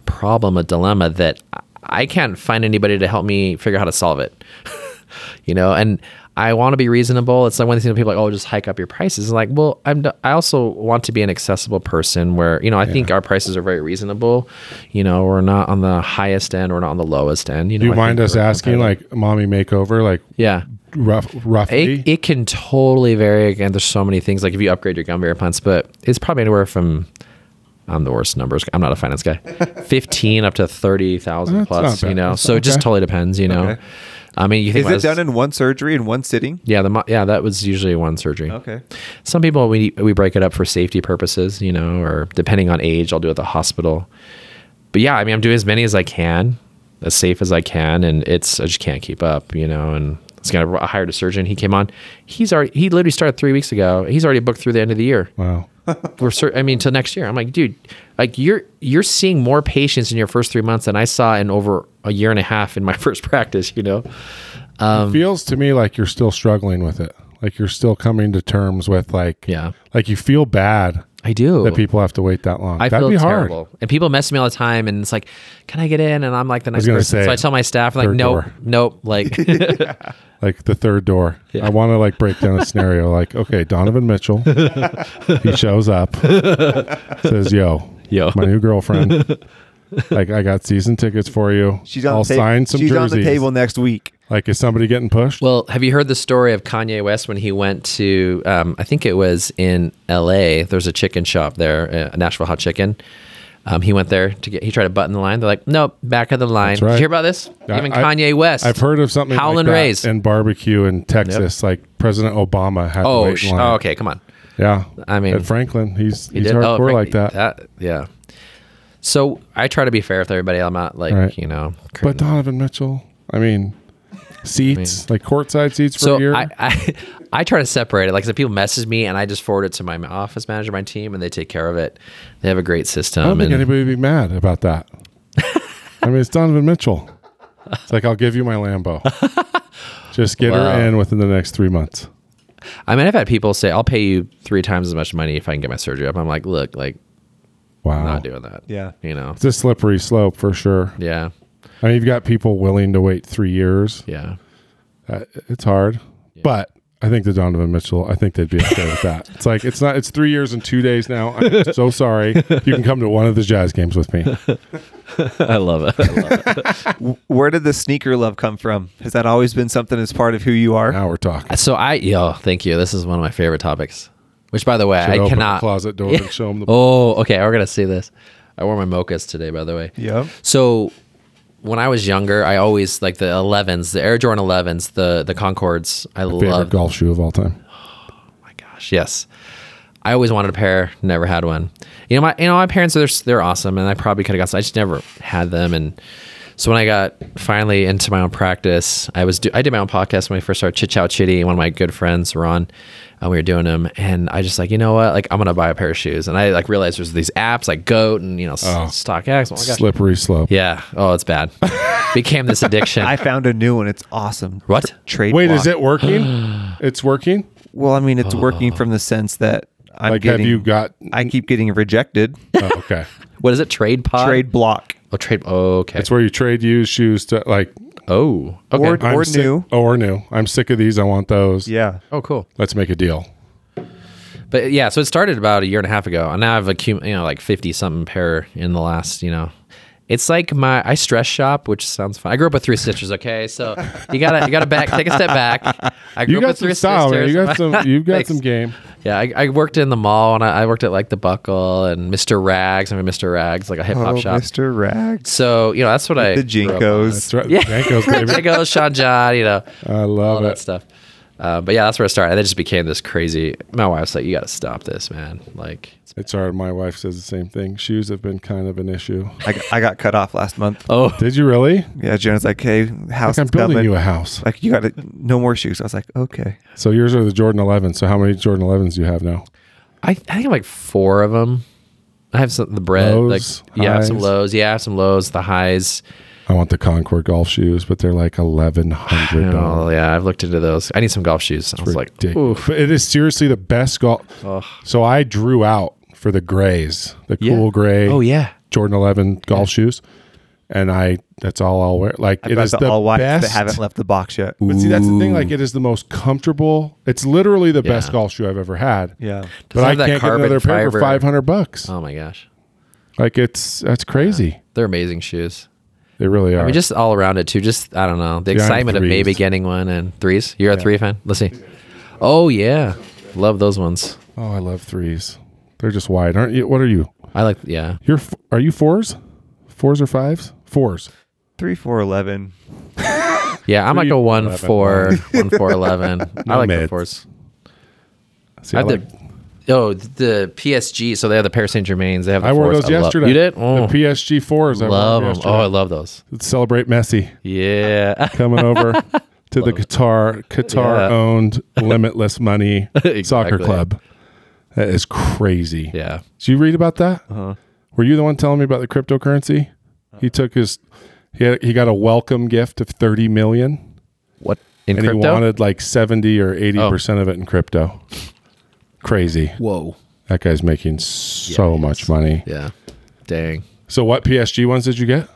problem, a dilemma that I- I can't find anybody to help me figure out how to solve it. *laughs* you know, and I want to be reasonable. It's like one of the things people like, oh, just hike up your prices. Like, well, I'm, I also want to be an accessible person where, you know, I think our prices are very reasonable. You know, we're not on the highest end, we're not on the lowest end. You know, Do you I mind us asking like mommy makeover, like yeah. rough, roughly? It, it can totally vary. Again, there's so many things. Like if you upgrade your gum bear plants, but it's probably anywhere from I'm the worst numbers. I'm not a finance guy. *laughs* Fifteen up to thirty thousand plus. You know, so it just totally depends. You know, Okay. I mean, you think Is it done in one surgery in one sitting? Yeah, the mo- yeah that was usually one surgery. Okay. Some people we we break it up for safety purposes, you know, or depending on age, I'll do it at the hospital. But yeah, I mean, I'm doing as many as I can, as safe as I can, and it's I just can't keep up, you know. And gonna I hired a surgeon. He came on. He's already he literally started three weeks ago. He's already booked through the end of the year. wow. *laughs* We're I mean, till next year. I'm like, dude, like you're you're seeing more patients in your first three months than I saw in over a year and a half in my *laughs* first practice. You know. it um, feels to me like you're still struggling with it. Like you're still coming to terms with like Yeah. like you feel bad I do. that people have to wait that long. I That'd feel be hard. And people mess me all the time, and it's like, "Can I get in?" And I'm like the next person, say, so I tell my staff, like, "Nope, door. nope." Like, *laughs* Like the third door. I want to like break down a scenario. Like, okay, Donovan Mitchell, *laughs* he shows up, *laughs* says, "Yo, Yo. my new girlfriend. Like, I got season tickets for you. She's on I'll the ta- sign some She's jerseys. on the table next week. Like, is somebody getting pushed? well, have you heard the story of Kanye West when he went to? Um, I think it was in L.A. There's a chicken shop there, uh, Nashville Hot Chicken. Um, he went there to get. He tried to button the line. They're like, "Nope, back of the line." Right. Did you hear about this? I- Even I- Kanye West. I've heard of something Howlin' like that Rays. in barbecue in Texas. Like President Obama had to Oh, wait sh- in line. oh, okay, come on. Yeah, I mean- at Franklin, he's He he's did? Oh, hardcore Frank- like that. Yeah. So I try to be fair with everybody. I'm not like Right. you know. But Donovan Mitchell, I mean, seats like courtside seats for So a year. I, I *laughs* I try to separate it. Like, some people message me, and I just forward it to my office manager, my team, and they take care of it. They have a great system. I don't think and- anybody would be mad about that. *laughs* I mean, it's Donovan Mitchell. It's like I'll give you my Lambo. *laughs* Just get Wow. her in within the next three months. I mean, I've had people say, "I'll pay you three times as much money if I can get my surgery up." I'm like, "Look, like, Wow, I'm not doing that." Yeah. you know. it's a slippery slope for sure. Yeah, I mean, you've got people willing to wait three years. yeah. Uh, it's hard, but I think the Donovan Mitchell. I think they'd be okay with that. *laughs* It's like it's not. It's three years and two days now. I'm so sorry. You can come to one of the Jazz games with me. *laughs* I love it. I love it. Where did the sneaker love come from? Has that always been something as part of who you are? Now we're talking. so I, yo, thank you. This is one of my favorite topics. Which, by the way, Should I open the cannot. closet door and *laughs* show them the. Oh, okay. We're gonna see this. I wore my mochas today, by the way. Yep. So when I was younger, I always like the 11s, the Air Jordan 11s, the the Concords. I love. golf shoe of all time. Oh my gosh, yes. I always wanted a pair, never had one. You know, my you know my parents they're they're awesome, and I probably could have got some. I just never had them, and so when I got finally into my own practice, I was do, I did my own podcast when I first started Chit Chow Chiddy. And one of my good friends, Ron, and we were doing them, and I just like you know what, like I'm gonna buy a pair of shoes, and I like realized there's these apps like Goat and you know Oh. S- StockX. Oh. Slippery slope. Yeah. Oh, it's bad. *laughs* Became this addiction. I found a new one. It's awesome. what? Trade. Wait, block. is it working? *gasps* it's working. Well, I mean, it's working from the sense that I'm Like, getting. have you got? I keep getting rejected. Oh, okay. *laughs* What is it? Trade pod. Trade block. Oh, trade. Oh, okay. It's where you trade used shoes to like. oh. Okay. Or- I'm sick- new. Oh, or new. I'm sick of these. I want those. Yeah. oh, cool. Let's make a deal. But yeah, so it started about a year and a half ago, and now I've accumulated, you know, like fifty something pair in the last, you know. It's like my I stress shop, which sounds fun. I grew up with three sisters. Okay, so you gotta you gotta back take a step back. I grew You up got with some three style, man. sisters. You got some. You've got some game. Yeah, I, I worked in the mall, and I, I worked at like the Buckle and Mr. Rags. I mean, Mr. Rags, like a hip hop Oh, shop. Mr. Rags. So you know that's what I The grew up on. Jinkos. That's right. Yeah. Jankos, *laughs* baby. Jinkos, Sean John, you know. I all love that it. stuff. Uh, but yeah, that's where I started. And it just became this crazy. My wife's like, "You got to stop this, man!" Like, It's hard. My wife says the same thing. Shoes have been kind of an issue. I, got- I got cut off last month. oh, Did you really? Yeah, Jonah's like, "Hey, house Like I'm building coming." you a house. like you got to no more shoes. I was like, "Okay." So yours are the Jordan 11. So how many Jordan 11s do you have now? I, I think I have like four of them. I have some the bread, Lows, like yeah, I have some lows, yeah, I have some lows, the highs. I want the Concord golf shoes, but they're like eleven hundred oh, dollars. yeah, I've looked into those. I need some golf shoes. I was like, oof. It is seriously the best golf. Ugh. So I drew out for the grays, the Yeah. cool gray Oh yeah, Jordan 11 golf shoes, and I that's all I'll wear. Like I've it got is the, the all whites best. that haven't left the box yet. But see, that's the thing. Like it is the most comfortable. It's literally the best golf shoe I've ever had. Yeah. But I have can't get carbon another pair for five hundred bucks. oh my gosh, Like it's that's crazy. they're amazing shoes. They really are. I mean, just all around it too. Just I don't know the Yeah, excitement of maybe getting one and threes. You're a three fan. Let's see. Oh yeah, love those ones. oh, I love threes. They're just wide, aren't you? What are you? I like yeah. You're are you fours? Fours or fives? Fours. Three, four, eleven. *laughs* Yeah, I'm like a one 11, four, one four eleven. *laughs* I No like the mids. fours. See, I I, have like, the oh the PSG. So they have the Paris Saint Germains. They have. The I wore fours. those love- yesterday. you did? Oh, The PSG fours. I love them. yesterday. Oh, I love those. Let's celebrate Messi Yeah. *laughs* coming over *laughs* to the Qatar Qatar Yeah. owned limitless money *laughs* soccer club. That is crazy. yeah. Did you read about that? Uh-huh. Were you the one telling me about the cryptocurrency? He took his he had, he got a welcome gift of 30 million What in and crypto? he wanted like 70 or 80% of it in crypto. Crazy. Whoa. That guy's making so Yes. much money. Yeah. Dang. So what PSG ones did you get?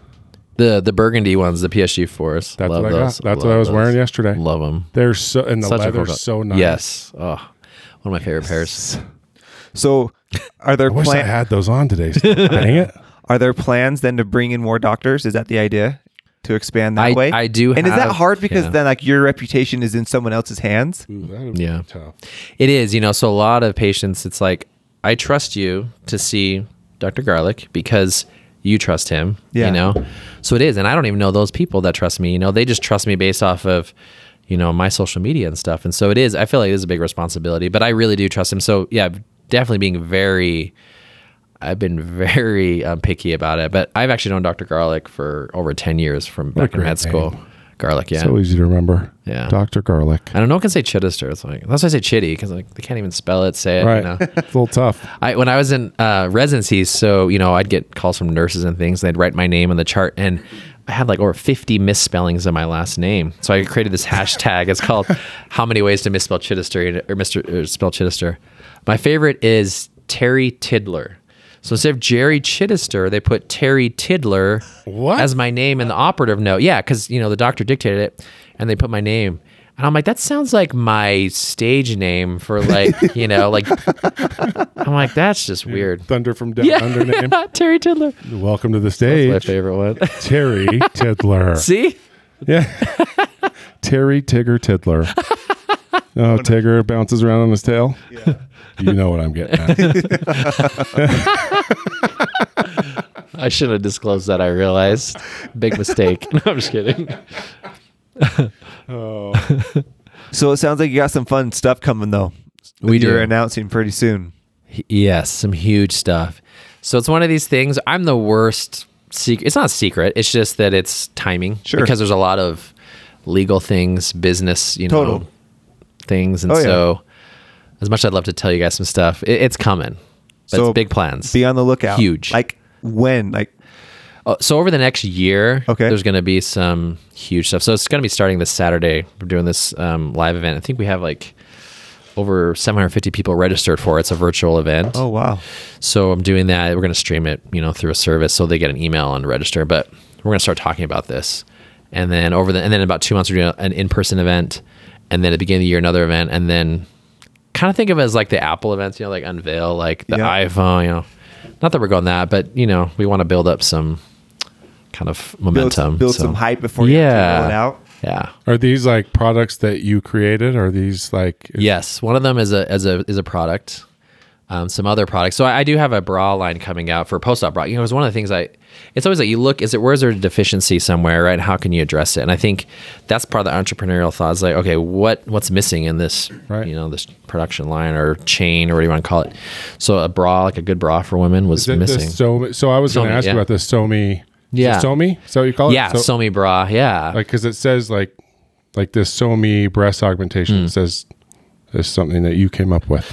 The the burgundy ones, the PSG fours. That's Love what I got. those. That's what I was those. wearing yesterday. Love them. They're so and the Such leather's cool so nice. Yes. Oh, one of my favorite pairs. So, are there I wish I had those on today. *laughs* Dang it. Are there plans then to bring in more doctors? Is that the idea? To expand that I- way? I do And is that hard because yeah. then like your reputation is in someone else's hands? Ooh, Yeah. tough. It is, you know, so a lot of patients, it's like, I trust you to see Dr. Garlic because you trust him, Yeah. you know? So it is. And I don't even know those people that trust me, you know, they just trust me based off of, you know, my social media and stuff. And so it is, I feel like it is a big responsibility, but I really do trust him. So yeah, definitely being very, I've been very um, picky about it, but I've actually known Dr. Garlic for over 10 years from back in med school. name. Garlic, yeah. So easy to remember. Yeah. Dr. Garlic. I don't know. What can say Chidester. It's like that's why I say Chiddy because like they can't even spell it. Say it. Right. You know? *laughs* it's a little tough. I when I was in uh, residency, so you know, I'd get calls from nurses and things. And They'd write my name on the chart, and I had like over fifty misspellings of my last name. So I created this hashtag. It's called *laughs* "How many ways to misspell Chidester or Mister or spell Chidester." My favorite is Terry Tiddler. So instead of Jerry Chidester, they put Terry Tiddler What? as my name in the operative note. Yeah, because you know the doctor dictated it, and they put my name. And I'm like, that sounds like my stage name for like, *laughs* you know, like. I'm like, that's just weird. Thunder from Down Yeah, Under name. *laughs* Terry Tiddler. Welcome to the stage. That's My favorite one. *laughs* Terry Tiddler. See, Yeah. Terry Tigger Tiddler. Oh, Tigger bounces around on his tail. Yeah. You know what I'm getting at. *laughs* I shouldn't have disclosed that. I realized, big mistake. *laughs* No, I'm just kidding. *laughs* Oh, So it sounds like you got some fun stuff coming though. We that You're do. announcing pretty soon. Yes, some huge stuff. So it's one of these things. I'm the worst secret. It's not a secret. It's just that it's timing. Sure. Because there's a lot of legal things, business, you know, Total. Things, and Oh, yeah. so as much as I'd love to tell you guys some stuff, it, it's coming. But So it's big plans. Be on the lookout. Huge. Like when? Like Oh, so over the next year, Okay. there's going to be some huge stuff. So it's going to be starting this Saturday. We're doing this um, live event. I think we have like over 750 people registered for it. It's a virtual event. oh wow. So I'm doing that. We're going to stream it, you know, through a service, so they get an email and register. But we're going to start talking about this, and then over the and then in about two months we're doing an in-person event, and then at the beginning of the year another event, and then kind of think of it as like the Apple events, you know, like unveil like the Yeah. iPhone, you know. Not that we're going that, but you know, we want to build up some kind of Build, momentum. build so- some hype before you Yeah. roll it out. Yeah. are these like products that you created? Are these like Yes, one of them is a as a is a product. Um, some other products. So I, I do have a bra line coming out for post op bra. You know, it's one of the things I. It's always like you look. Is it where's there a deficiency somewhere, right? How can you address it? And I think that's part of the entrepreneurial thought. Is like, okay, what what's missing in this, Right. you know, this production line or chain or what do you want to call it? So a bra, like a good bra for women, was missing. so so I was going to ask yeah. you about this Somi. Yeah. Is it Somi? So you call it? yeah, So, Somi bra. Yeah, like because it says like like this Somi breast augmentation it says is something that you came up with.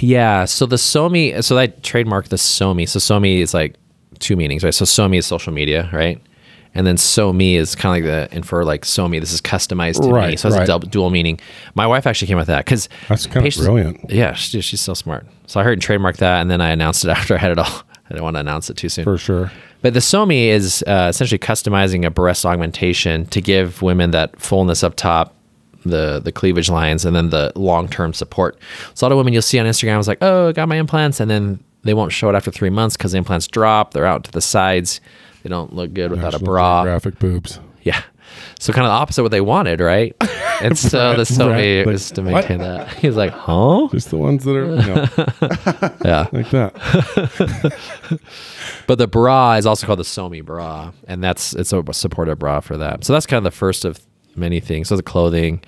Yeah. So the Somi, so I trademarked the Somi. So Somi is like two meanings, right? So Somi is social media, right? And then Somi is kind of like the infer like Somi. This is customized to me. So it's right. a double, dual meaning. My wife actually came with that because That's kind of brilliant. Yeah, she, she's so smart. So I heard and trademarked that, and then I announced it *laughs* after I had it all. I didn't want to announce it too soon. For sure. But the SOMI is uh, essentially customizing a breast augmentation to give women that fullness up top, the the cleavage lines, and then the long term support. So a lot of women you'll see on Instagram is like, oh, I got my implants, and then they won't show it after three months because the implants drop. They're out to the sides. They don't look good without a bra. Geographic boobs. Yeah. So kind of the opposite of what they wanted, right? *laughs* And so the SOMI Right. is to What? maintain that. *laughs* He's like, huh? Just the ones that are know, *laughs* Yeah. like that. But the bra is also called the Somi bra, and that's it's a supportive bra for that. So that's kind of the first of many things. So the clothing,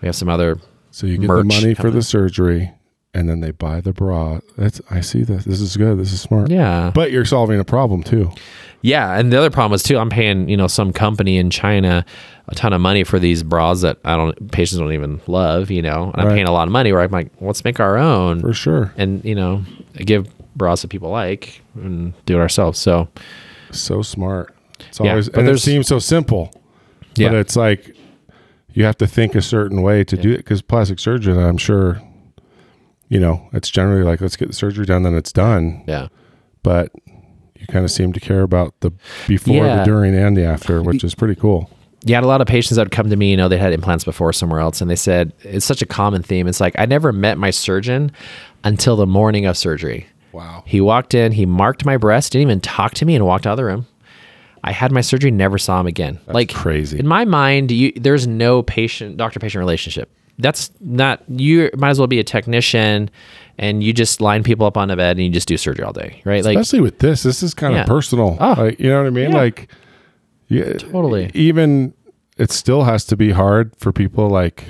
we have some other. So you get the money for the surgery, and then they buy the bra. That's I see this. This is good. This is smart. Yeah, But you're solving a problem too. yeah, and the other problem is too. I'm paying you know some company in China a ton of money for these bras that I don't patients don't even love. You know, and I'm paying a lot of money. Where I'm like, let's make our own, For sure. and you know, give bras that people like and do it ourselves. So So smart. It's Yeah, always but and it seems so simple. Yeah. But it's like you have to think a certain way to do it because plastic surgery, I'm sure, you know, it's generally like let's get the surgery done, then it's done. yeah, But you kind of seem to care about the before, Yeah. the during, and the after, which is pretty cool. you had a lot of patients that would come to me, you know, they had implants before somewhere else, and they said it's such a common theme. It's like I never met my surgeon until the morning of surgery. Wow. He walked in, he marked my breast, didn't even talk to me, and walked out of the room. I had my surgery, never saw him again. like crazy. In my mind, you, there's no patient doctor patient relationship. That's not you. Might as well be a technician, and you just line people up on a bed and you just do surgery all day, right? Like Especially with this, this is kind Yeah. of personal. Oh. like, you know what I mean? Yeah. Like, yeah, Totally. Even it still has to be hard for people. Like,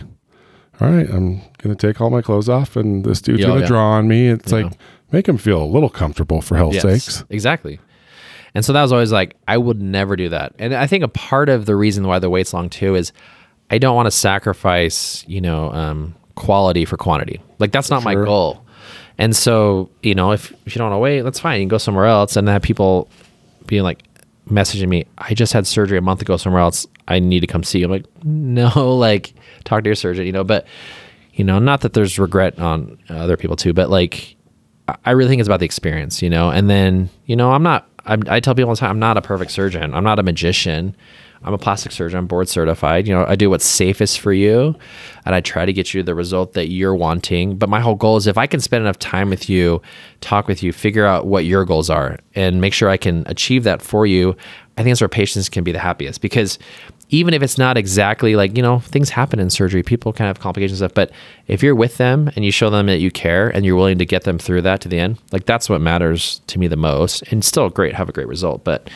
all right, I'm gonna take all my clothes off, and this dude's Yeah, gonna yeah. draw on me. It's like make him feel a little comfortable for hell's Yes, sakes. Exactly. And so that was always like, I would never do that. And I think a part of the reason why the wait's long too is I don't want to sacrifice, you know, um, quality for quantity. Like that's not my goal. And so, you know, if, if you don't want to wait, that's fine. You can go somewhere else. And then have people being like messaging me, I just had surgery a month ago somewhere else. I need to come see you. I'm like, no, *laughs* like talk to your surgeon, you know, but you know, not that there's regret on other people too, but like, I really think it's about the experience, you know, and then, you know, I'm not, I'm, I tell people all the time, I'm not a perfect surgeon. I'm not a magician. I'm a plastic surgeon. I'm board certified. You know, I do what's safest for you and I try to get you the result that you're wanting. But my whole goal is if I can spend enough time with you, talk with you, figure out what your goals are and make sure I can achieve that for you, I think that's where patients can be the happiest because even if it's not exactly like, you know, things happen in surgery, people kind of have complications and stuff. But if you're with them and you show them that you care and you're willing to get them through that to the end, like that's what matters to me the most. And still great, have a great result. But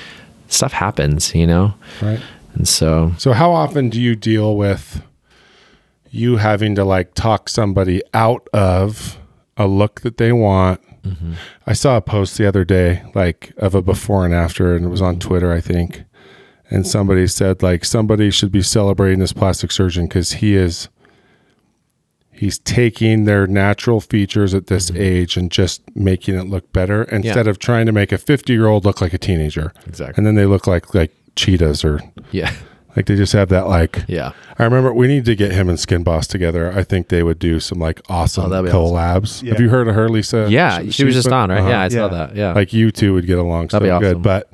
stuff happens, you know? Right. And so So how often do you deal with you having to like talk somebody out of a look that they want? Mm-hmm. I saw a post the other day like of a before and after and it was on Twitter, I think. And somebody said like somebody should be celebrating this plastic surgeon cuz he is he's taking their natural features at this age and just making it look better instead of trying to make a 50-year-old look like a teenager. Exactly. And then they look like like cheetahs or yeah. like they just have that like Yeah. I remember we need to get him and Skin Boss together. I think they would do some like awesome Oh, that'd be collabs. Yeah. Have you heard of her, Lisa? Yeah. She, she's was just been- on, right? uh-huh. Yeah, I saw Yeah. that. Yeah. Like you two would get along so That'd be good. But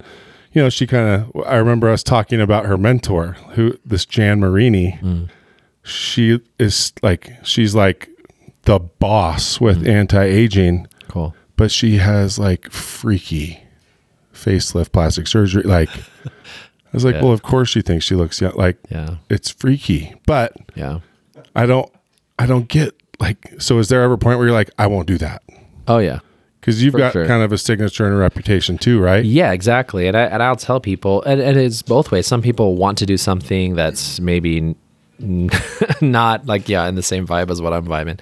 you know, she kind of. I remember us talking about her mentor, who this Jan Marini. Hmm. She is like she's like the boss with Hmm. anti aging, cool. but she has like freaky facelift plastic surgery. Like I was *laughs* like, Yeah. well, of course she thinks she looks young. Like Yeah. it's freaky, but Yeah. I don't I don't get like so is there ever a point where you're like I won't do that Oh, yeah. Because you've got sure. kind of a signature and a reputation too right Yeah, exactly. And, I, and I'll tell people, and, and it's both ways. Some people want to do something that's maybe n- *laughs* not like, yeah, in the same vibe as what I'm vibing.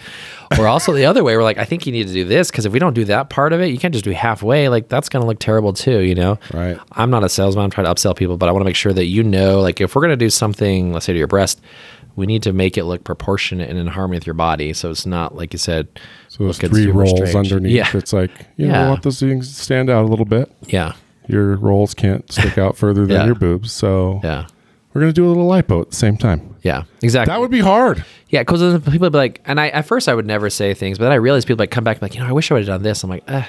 Or also the other way, we're like, I think you need to do this because if we don't do that part of it, you can't just do halfway. Like, that's going to look terrible too, you know? Right. I'm not a salesman. I'm trying to upsell people, but I want to make sure that you know, like, if we're going to do something, let's say to your breast, we need to make it look proportionate and in harmony with your body. So it's not, like you said, so those three rolls strange. underneath Yeah. it's like you know Yeah. I want those things to stand out a little bit Yeah. your rolls can't stick out further than *laughs* Yeah. your boobs so Yeah. we're gonna do a little lipo at the same time Yeah. Exactly. that would be hard Yeah, because people would be like, and I at first I would never say things, but then I realized people like come back and be like, you know, I wish I would have done this. I'm like, eh.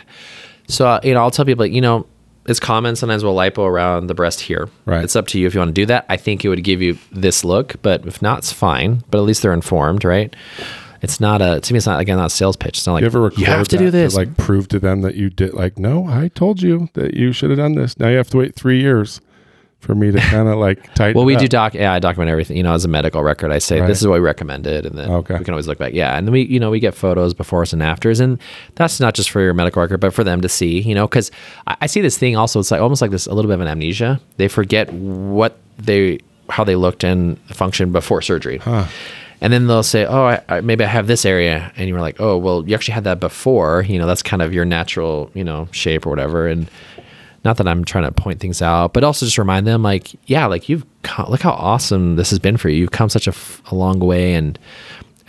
So uh, you know, I'll tell people like, you know, it's common sometimes we'll lipo around the breast here. Right. It's up to you if you want to do that. I think it would give you this look, but if not, it's fine. But at least they're informed, right? It's not a to me. It's not again not a sales pitch. It's not like you ever record you have to do this. like prove to them that you did like no I told you that you should have done this now you have to wait three years for me to kind of like *laughs* tighten Well, we do doc. Yeah, I document everything. You know, as a medical record, I say Right. this is what we recommended, and then Okay. we can always look back. Yeah, and then we, you know, we get photos befores and afters, and that's not just for your medical record, but for them to see. You know, because I, I see this thing also. It's like almost like this a little bit of an amnesia. They forget what they how they looked and functioned before surgery. And then they'll say, "Oh, I, I, maybe I have this area," and you're like, "Oh, well, you actually had that before. You know, that's kind of your natural, you know, shape or whatever." And not that I'm trying to point things out, but also just remind them, like, yeah, like you've co- look how awesome this has been for you. You've come such a, f- a long way, and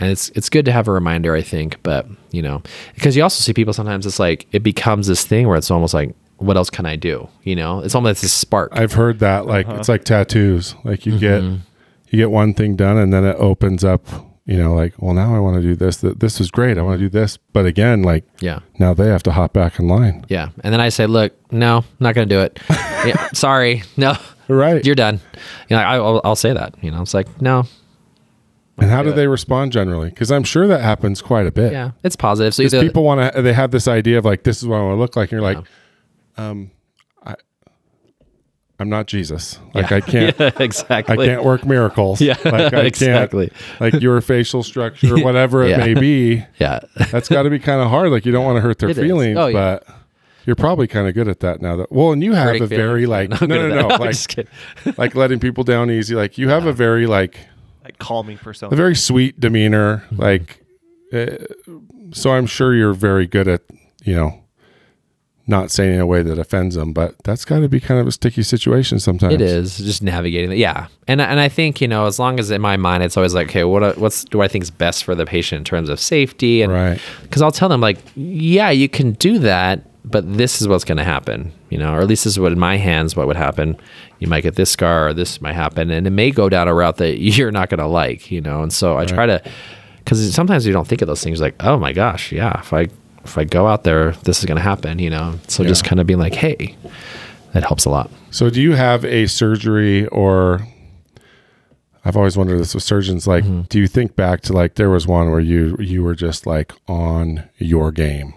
and it's it's good to have a reminder, I think. But you know, because you also see people sometimes it's like it becomes this thing where it's almost like, what else can I do? You know, it's almost this spark. I've heard that like it's like tattoos. Like you get Mm-hmm. You get one thing done and then it opens up, you know, like, well now I want to do this. Th- This is great. I want to do this. But again, like yeah. now they have to hop back in line. Yeah. And then I say, look, no, not going to do it. *laughs* yeah, sorry. No, Right. you're done. You know, I, I'll, I'll say that. You know, it's like, no. and how do do they respond generally? Because I'm sure that happens quite a bit. Yeah. It's positive. So either, people want to, they have this idea of like, this is what I want to look like. And you're like, um, I'm not Jesus. *laughs* Like Yeah. I can't, Yeah, exactly. I can't work miracles. Yeah, like I *laughs* exactly. Can't, like your facial structure, *laughs* or whatever it may be. Yeah. That's got to be kind of hard. Like you don't want to hurt their It is. feelings, Oh, yeah. but you're probably kind of good at that now. That well, and you have Hurting a very like no, I'm no, no, at that. I'm like just kidding. like letting people down easy. Like you have a very like Like calming persona. a very sweet demeanor. Mm-hmm. Like, uh, so I'm sure you're very good at you know not saying in a way that offends them, but that's got to be kind of a sticky situation sometimes. It is just navigating that. Yeah, and and I think you know as long as in my mind it's always like, okay, what what's do I think is best for the patient in terms of safety and Right. because I'll tell them like, yeah, you can do that, but this is what's going to happen, you know, or at least this is what in my hands what would happen. You might get this scar, or this might happen, and it may go down a route that *laughs* you're not going to like, you know. And so I try to, because sometimes you don't think of those things like, oh my gosh, yeah, if I if I go out there, this is going to happen, you know. So just kind of being like, hey, that helps a lot. So, do you have a surgery or? I've always wondered this with surgeons. Like, Mm-hmm. do you think back to like there was one where you you were just like on your game?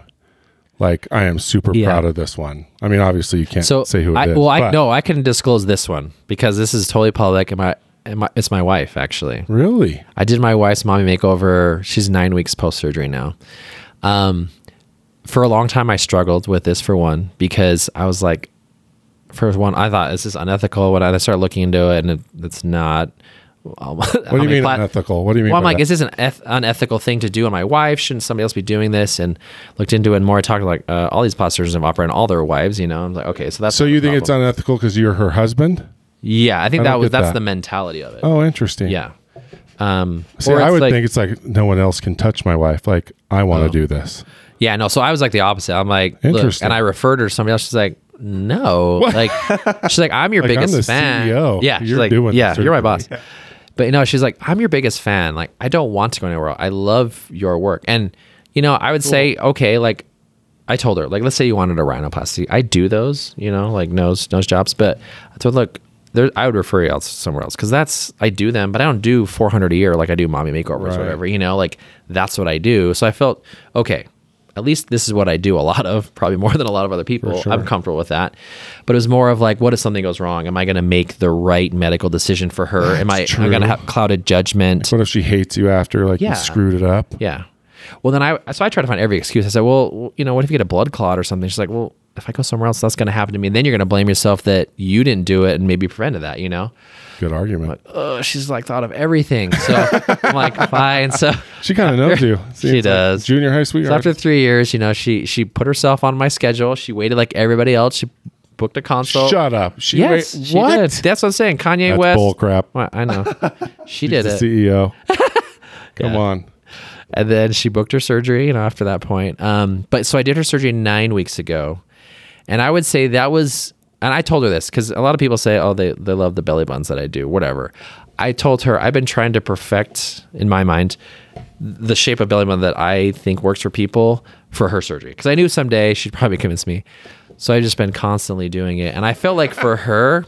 Like, I am super Yeah. proud of this one. I mean, obviously you can't So say who it I, is, well, I no, I can disclose this one because this is totally public, and my, and my it's my wife actually. Really? I did my wife's mommy makeover. She's nine weeks post surgery now. Um, for a long time, I struggled with this for one because I was like, for one, I thought this is unethical. When I started looking into it, and it, it's not. *laughs* What do you mean unethical? What do you mean? Well, I'm like, that? is this an eth- unethical thing to do on my wife? Shouldn't somebody else be doing this? And looked into it and more. I talked like uh, all these surgeons have operated on all their wives. You know, I'm like, okay, so that's so you think it's unethical because you're her husband? Yeah, I think I that was that's that. the mentality of it. Oh, interesting. Yeah. Um, See, I would like- think it's like no one else can touch my wife. Like I want to Oh. do this. Yeah, no. So I was like the opposite. I'm like, look, Interesting. and I referred her to somebody else. She's like, no, like she's like, I'm your *laughs* Like, I'm biggest the fan. CEO. Yeah, she's You're like, doing yeah, you're my boss. *laughs* But you know, she's like, I'm your biggest fan. Like, I don't want to go anywhere. else. I love your work, and you know, I would say, okay, like. I told her, like, let's say you wanted a rhinoplasty. I do those, you know, like nose nose jobs. But I told her, look, there, I would refer you else somewhere else because that's I do them, but I don't do 400 a year like I do mommy makeovers or whatever. You know, like that's what I do. So I felt okay. At least this is what I do a lot of, *laughs* probably more than a lot of other people. sure. I'm comfortable with that. But it was more of like, what if something goes wrong? Am I going to make the right medical decision for her? Am I, That's am I going to have clouded judgment? What if she hates you after like Yeah. you screwed it up? Yeah. Well, then I so I try to find every excuse. I said, well, you know, what if you get a blood clot or something? She's like, well, if I go somewhere else, that's going to happen to me. And then you're going to blame yourself that you didn't do it and maybe prevented that. You know? Good argument. Oh, she's like thought of everything. So I'm like, *laughs* fine. So *laughs* She kind of knows you. *laughs* See, She it's like does. junior high sweetheart. So after three years, you know, she she put herself on my schedule. She waited like everybody else. She booked a consult. Shut up. She Yes, wait, she what? did. That's what I'm saying. Kanye That's West. bull crap. Well, I know. She did it. CEO. Come Yeah. on. and then she booked her surgery you know after that point um, but so i did her surgery nine weeks ago and i would say that was and i told her this because a lot of people say oh they, they love the belly buttons that i do whatever i told her i've been trying to perfect in my mind the shape of belly button that i think works for people for her surgery because i knew someday she'd probably convince me so i've just been constantly doing it and i felt like for *laughs* her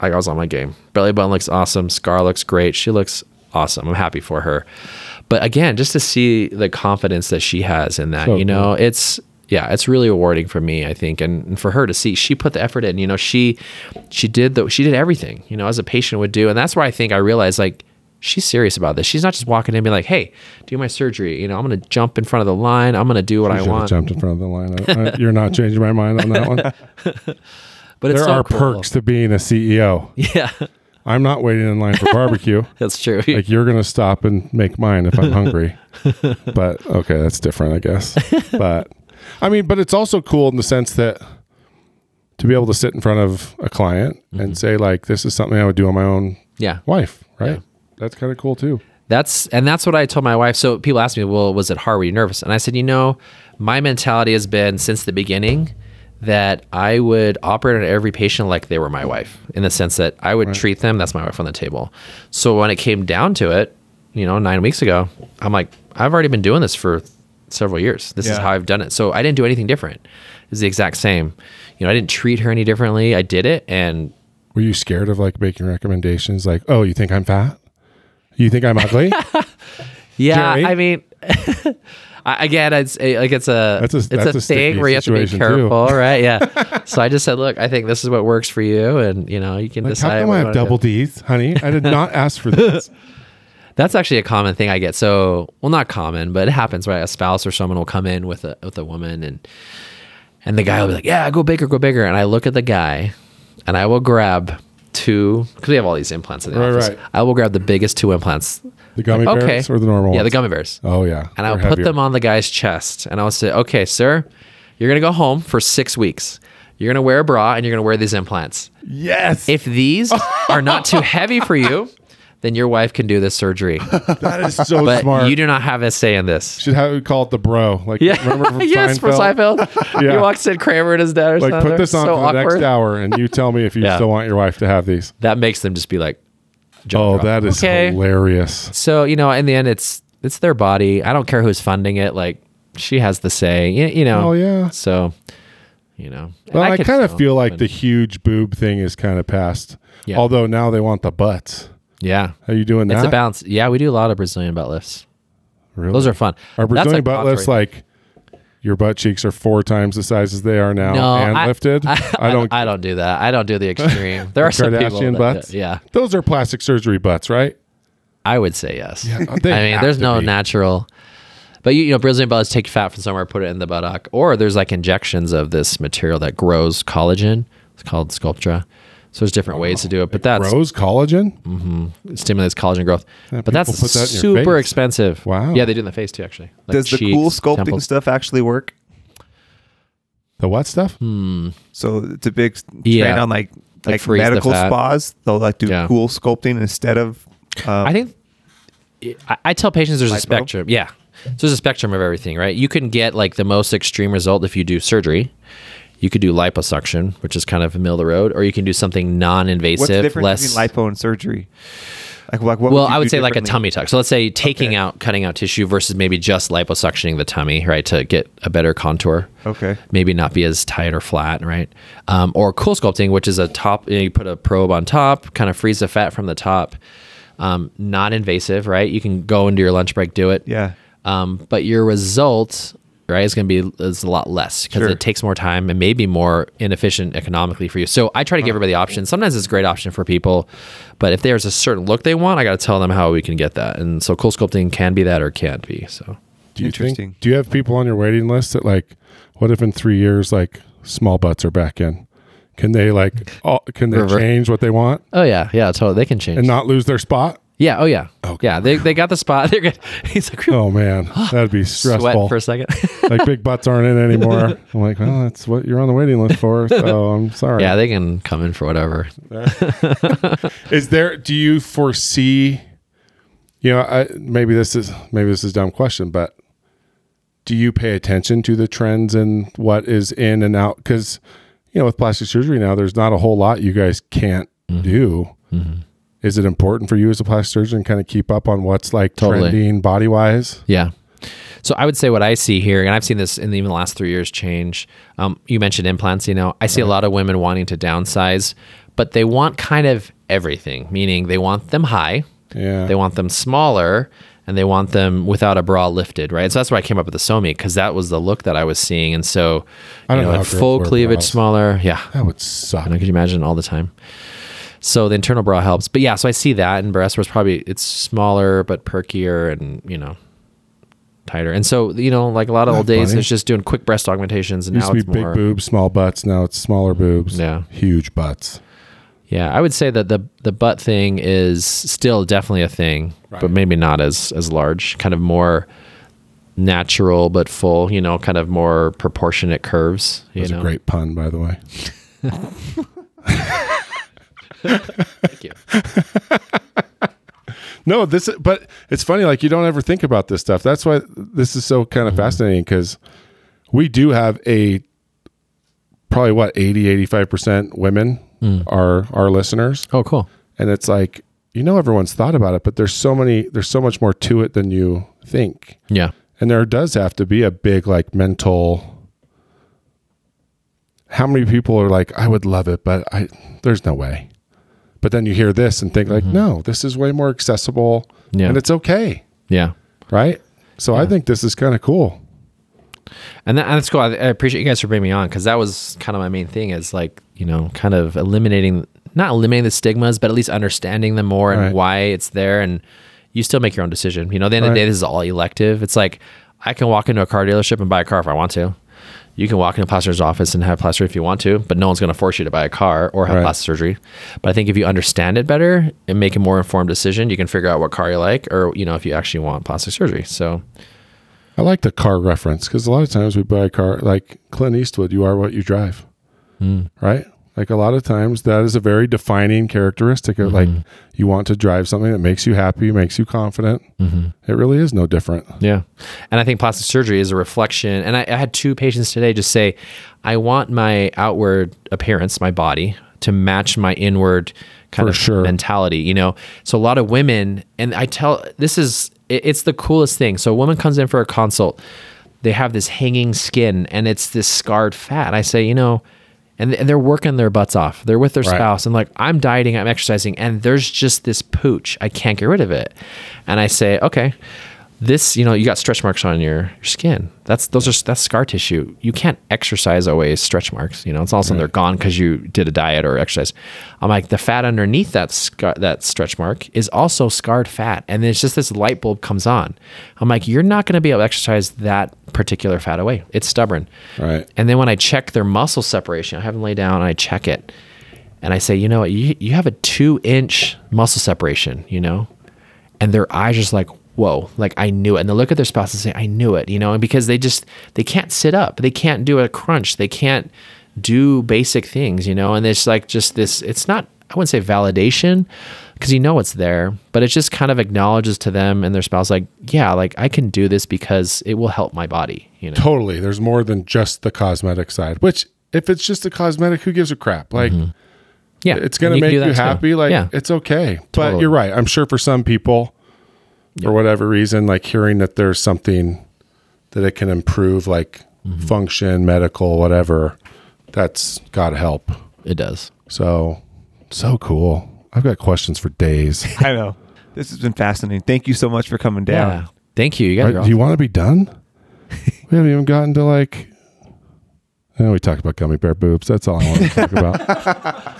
I was on my game. Belly button looks awesome. Scar looks great. She looks awesome. I'm happy for her. But again, just to see the confidence that she has in that, So you know, it's yeah, it's really rewarding for me, I think, and, and for her to see she put the effort in. You know, she she did the she did everything, you know, as a patient would do, and that's where I think I realized like she's serious about this. She's not just walking in and be like, "Hey, do my surgery." You know, I'm going to jump in front of the line. I'm going to do what I want. jumped in front of the line. I- I- you're not changing my mind on that one. *laughs* But it's there so are cool. perks to being a CEO. Yeah, *laughs* I'm not waiting in line for barbecue. *laughs* that's true. like you're gonna stop and make mine if I'm hungry. but okay, that's different, I guess. But I mean, but it's also cool in the sense that to be able to sit in front of a client Mm-hmm. and say like, "This is something I would do on my own yeah. wife," right? Yeah. That's kind of cool too. That's and that's what I told my wife. So people ask me, "Well, was it hard? Were you nervous?" And I said, "You know, my mentality has been since the beginning that I would operate on every patient like they were my wife, in the sense that I would treat them. That's my wife on the table. So when it came down to it, you know, nine weeks ago, I'm like, I've already been doing this for several years. This is how I've done it. So I didn't do anything different. It's the exact same. You know, I didn't treat her any differently. I did it, and Were you scared of like making recommendations like, "Oh, you think I'm fat? You think I'm ugly?" *laughs* Yeah, Jerry? I mean, *laughs* again, it's a, like it's a That's a- it's that's a a thing where you have to be situation, too. careful, *laughs* right? Yeah. so I just said, look, I think this is what works for you, and you know, you can like, decide. how come I you have wanna do. double D's, honey? I did not ask for this. That's actually a common thing I get. So, well, not common, but it happens, right? A spouse or someone will come in with a with a woman, and and the guy will be like, "Yeah, go bigger, go bigger," and I look at the guy, and I will grab two because we have all these implants in the Right, office. right. I will grab the biggest two implants. The gummy okay, bears or the normal Yeah, the gummy bears. Oh yeah, and I'll put heavier. them on the guy's chest and I'll say, okay, sir, You're gonna go home for six weeks. You're gonna wear a bra and you're gonna wear these implants. Yes. If these are not too heavy for you, then your wife can do this surgery. *laughs* that is so But smart. you do not have a say in this. should have we call it the bro. Like Yeah. remember *laughs* from yes, for Seinfeld? Seinfeld. *laughs* Yeah. He walks in Kramer and his dad or Like something. put this on so for the awkward. next hour and you tell me if you Yeah. still want your wife to have these. That makes them just be like, Oh, drop. that is Okay. hilarious. So you know, in the end, it's it's their body. I don't care who's funding it. Like she has the say. You, you know. Oh yeah. So, you know. Well, I, could kind of feel like the huge boob thing is kind of past. Yeah. Although now they want the butts. Yeah, Are you doing that? it's a balance. Yeah, we do a lot of Brazilian butt lifts. Really? Those are fun. Are Brazilian butt lifts like your butt cheeks are four times the size as they are now No, and I- lifted? I, don't. I don't do that. I don't do the *laughs* extreme. There are some. Kardashian butts. yeah, Those are plastic surgery butts, right? I would say yes. they *laughs* I mean, there's no be. natural. But you, you know, Brazilian butt lifts take fat from somewhere, put it in the buttock, or there's like injections of this material that grows collagen. It's called Sculptra. So there's different ways to do it, but that's Rose collagen. mm-hmm, It stimulates collagen growth. Yeah, but that's that super expensive. Wow. Yeah, they do in the face too, actually. Like Does the cheeks, cool sculpting temples. stuff actually work? The what stuff? Hmm. So it's a big trend Yeah. on like Like like, freeze the medical spas. They'll like do Yeah. cool sculpting instead of. Um, I think I, I tell patients there's a Lipo? spectrum. Yeah. So there's a spectrum of everything, right? You can get like the most extreme result if you do surgery. You could do liposuction, which is kind of the middle of the road, or you can do something non-invasive, what's the difference less. between lipo and surgery? Like, like what well, you I would say like a tummy tuck. So let's say taking Okay. out, cutting out tissue versus maybe just liposuctioning the tummy, right, to get a better contour. Okay. maybe not be as tight or flat, right? Um, or cool sculpting, which is a top, you, know, you put a probe on top, kind of freeze the fat from the top. Um, not invasive, right? You can go into your lunch break, do it. Yeah. Um, but your result, right, is going to be is a lot less because Sure. it takes more time and maybe more inefficient economically for you. So I try to give uh-huh. everybody options. Sometimes it's a great option for people, but if there's a certain look they want, I got to tell them how we can get that. And so cool sculpting can be that or can't be. So Do you think? Do you have people on your waiting list that like? What if in three years, like small butts are back in? Can they like? All, can they Revert. change what they want oh yeah, yeah, totally. They can change. and not lose their spot? Yeah, oh yeah, Okay. yeah. They, they got the spot. *laughs* They're good. He's like, Oh man, *gasps* that'd be sweat stressful. for a second. *laughs* like big butts aren't in anymore. *laughs* I'm like, well, that's what you're on the waiting list for. So I'm sorry. yeah, they can come in for whatever. Is there? Do you foresee? You know, I, maybe this is maybe this is a dumb question, but do you pay attention to the trends and what is in and out? Because you know, with plastic surgery now, there's not a whole lot you guys can't Mm-hmm. do. Is it important for you as a plastic surgeon kind of keep up on what's like Totally. trending body wise? Yeah. So I would say what I see here, and I've seen this in even the last three years change. Um, you mentioned implants. You know, I see a lot of women wanting to downsize, but they want kind of everything. Meaning, they want them high, Yeah. they want them smaller, and they want them without a bra lifted. Right. So that's why I came up with the Somi because that was the look that I was seeing. And so, I you don't know, know at how girls full cleavage, bras. smaller. Yeah. that would suck. I know, could you imagine all the time? So the internal bra helps, but yeah. So I see that, and breast was probably it's smaller but perkier, and you know, tighter. And so you know, like a lot of old days, funny? it's just doing quick breast augmentations, and Used now to it's be big more. boobs, small butts. Now it's smaller boobs. Yeah. Huge butts. Yeah, I would say that the the butt thing is still definitely a thing, Right. but maybe not as as large. Kind of more natural but full. You know, kind of more proportionate curves. You That's know, a great pun, by the way. *laughs* Thank you. *laughs* No, this but it's funny like you don't ever think about this stuff. That's why this is so kind of Mm-hmm. fascinating cuz we do have a probably what 80 85% women Mm. are our listeners Oh, cool. and it's like you know everyone's thought about it but there's so many there's so much more to it than you think. Yeah. And there does have to be a big like mental how many people are like I would love it but I there's no way. But then you hear this and think like no, this is way more accessible Mm-hmm. Yeah. and it's okay Yeah. right? So I think this is kind of cool. And, that, and that's cool. I, I appreciate you guys for bringing me on because that was kind of my main thing is like, you know, kind of eliminating, not eliminating the stigmas, but at least understanding them more and Right. why it's there. And you still make your own decision. You know, at the end of the day, this is all elective. It's like I can walk into a car dealership and buy a car if I want to. You can walk into a plastic surgeon's office and have plastic surgery if you want to, but no one's going to force you to buy a car or have Right. plastic surgery. But I think if you understand it better and make a more informed decision, you can figure out what car you like or, you know, if you actually want plastic surgery. So I like the car reference because a lot of times we buy a car like Clint Eastwood. You are what you drive, hmm. right? Like a lot of times that is a very defining characteristic of like mm-hmm. you want to drive something that makes you happy, makes you confident. Mm-hmm. It really is no different. Yeah. And I think plastic surgery is a reflection. And I, I had two patients today just say, I want my outward appearance, my body, to match my inward kind For of sure. mentality, you know? So a lot of women, and I tell, this is, it- it's the coolest thing. So a woman comes in for a consult, they have this hanging skin and it's this scarred fat. I say, you know, and, and they're working their butts off. They're with their Right. spouse and like, I'm dieting, I'm exercising, and there's just this pooch. I can't get rid of it. And I say, okay, this, you know, you got stretch marks on your, your skin. That's those are that's scar tissue. You can't exercise away stretch marks. You know, it's all of a sudden they're gone because you did a diet or exercise. I'm like, the fat underneath that scar, that stretch mark is also scarred fat, and then it's just this light bulb comes on. I'm like, you're not going to be able to exercise that particular fat away. It's stubborn. Right. And then when I check their muscle separation, I have them lay down and I check it. And I say, you know what, you, you have a two inch muscle separation, you know? And their eyes just like, whoa, like I knew it. And they look at their spouse and say, I knew it, you know? And because they just, they can't sit up, they can't do a crunch, they can't do basic things, you know? And it's like just this, it's not, I wouldn't say validation because you know it's there, but it just kind of acknowledges to them and their spouse, like, yeah, like I can do this because it will help my body, you know? Totally. There's more than just the cosmetic side, which if it's just a cosmetic, who gives a crap? Like mm-hmm. Yeah. it's going to make you that too. happy. Like yeah. it's okay. But you're right. I'm sure for some people, for whatever reason, like hearing that there's something that it can improve, like Mm-hmm. function, medical, whatever, that's got to help. It does. So, so cool. I've got questions for days. *laughs* I know. This has been fascinating. Thank you so much for coming down. Yeah. Thank you. You guys Right, are do you want to be done? *laughs* we haven't even gotten to like. No, we talked about gummy bear boobs. That's all I want to talk about. *laughs*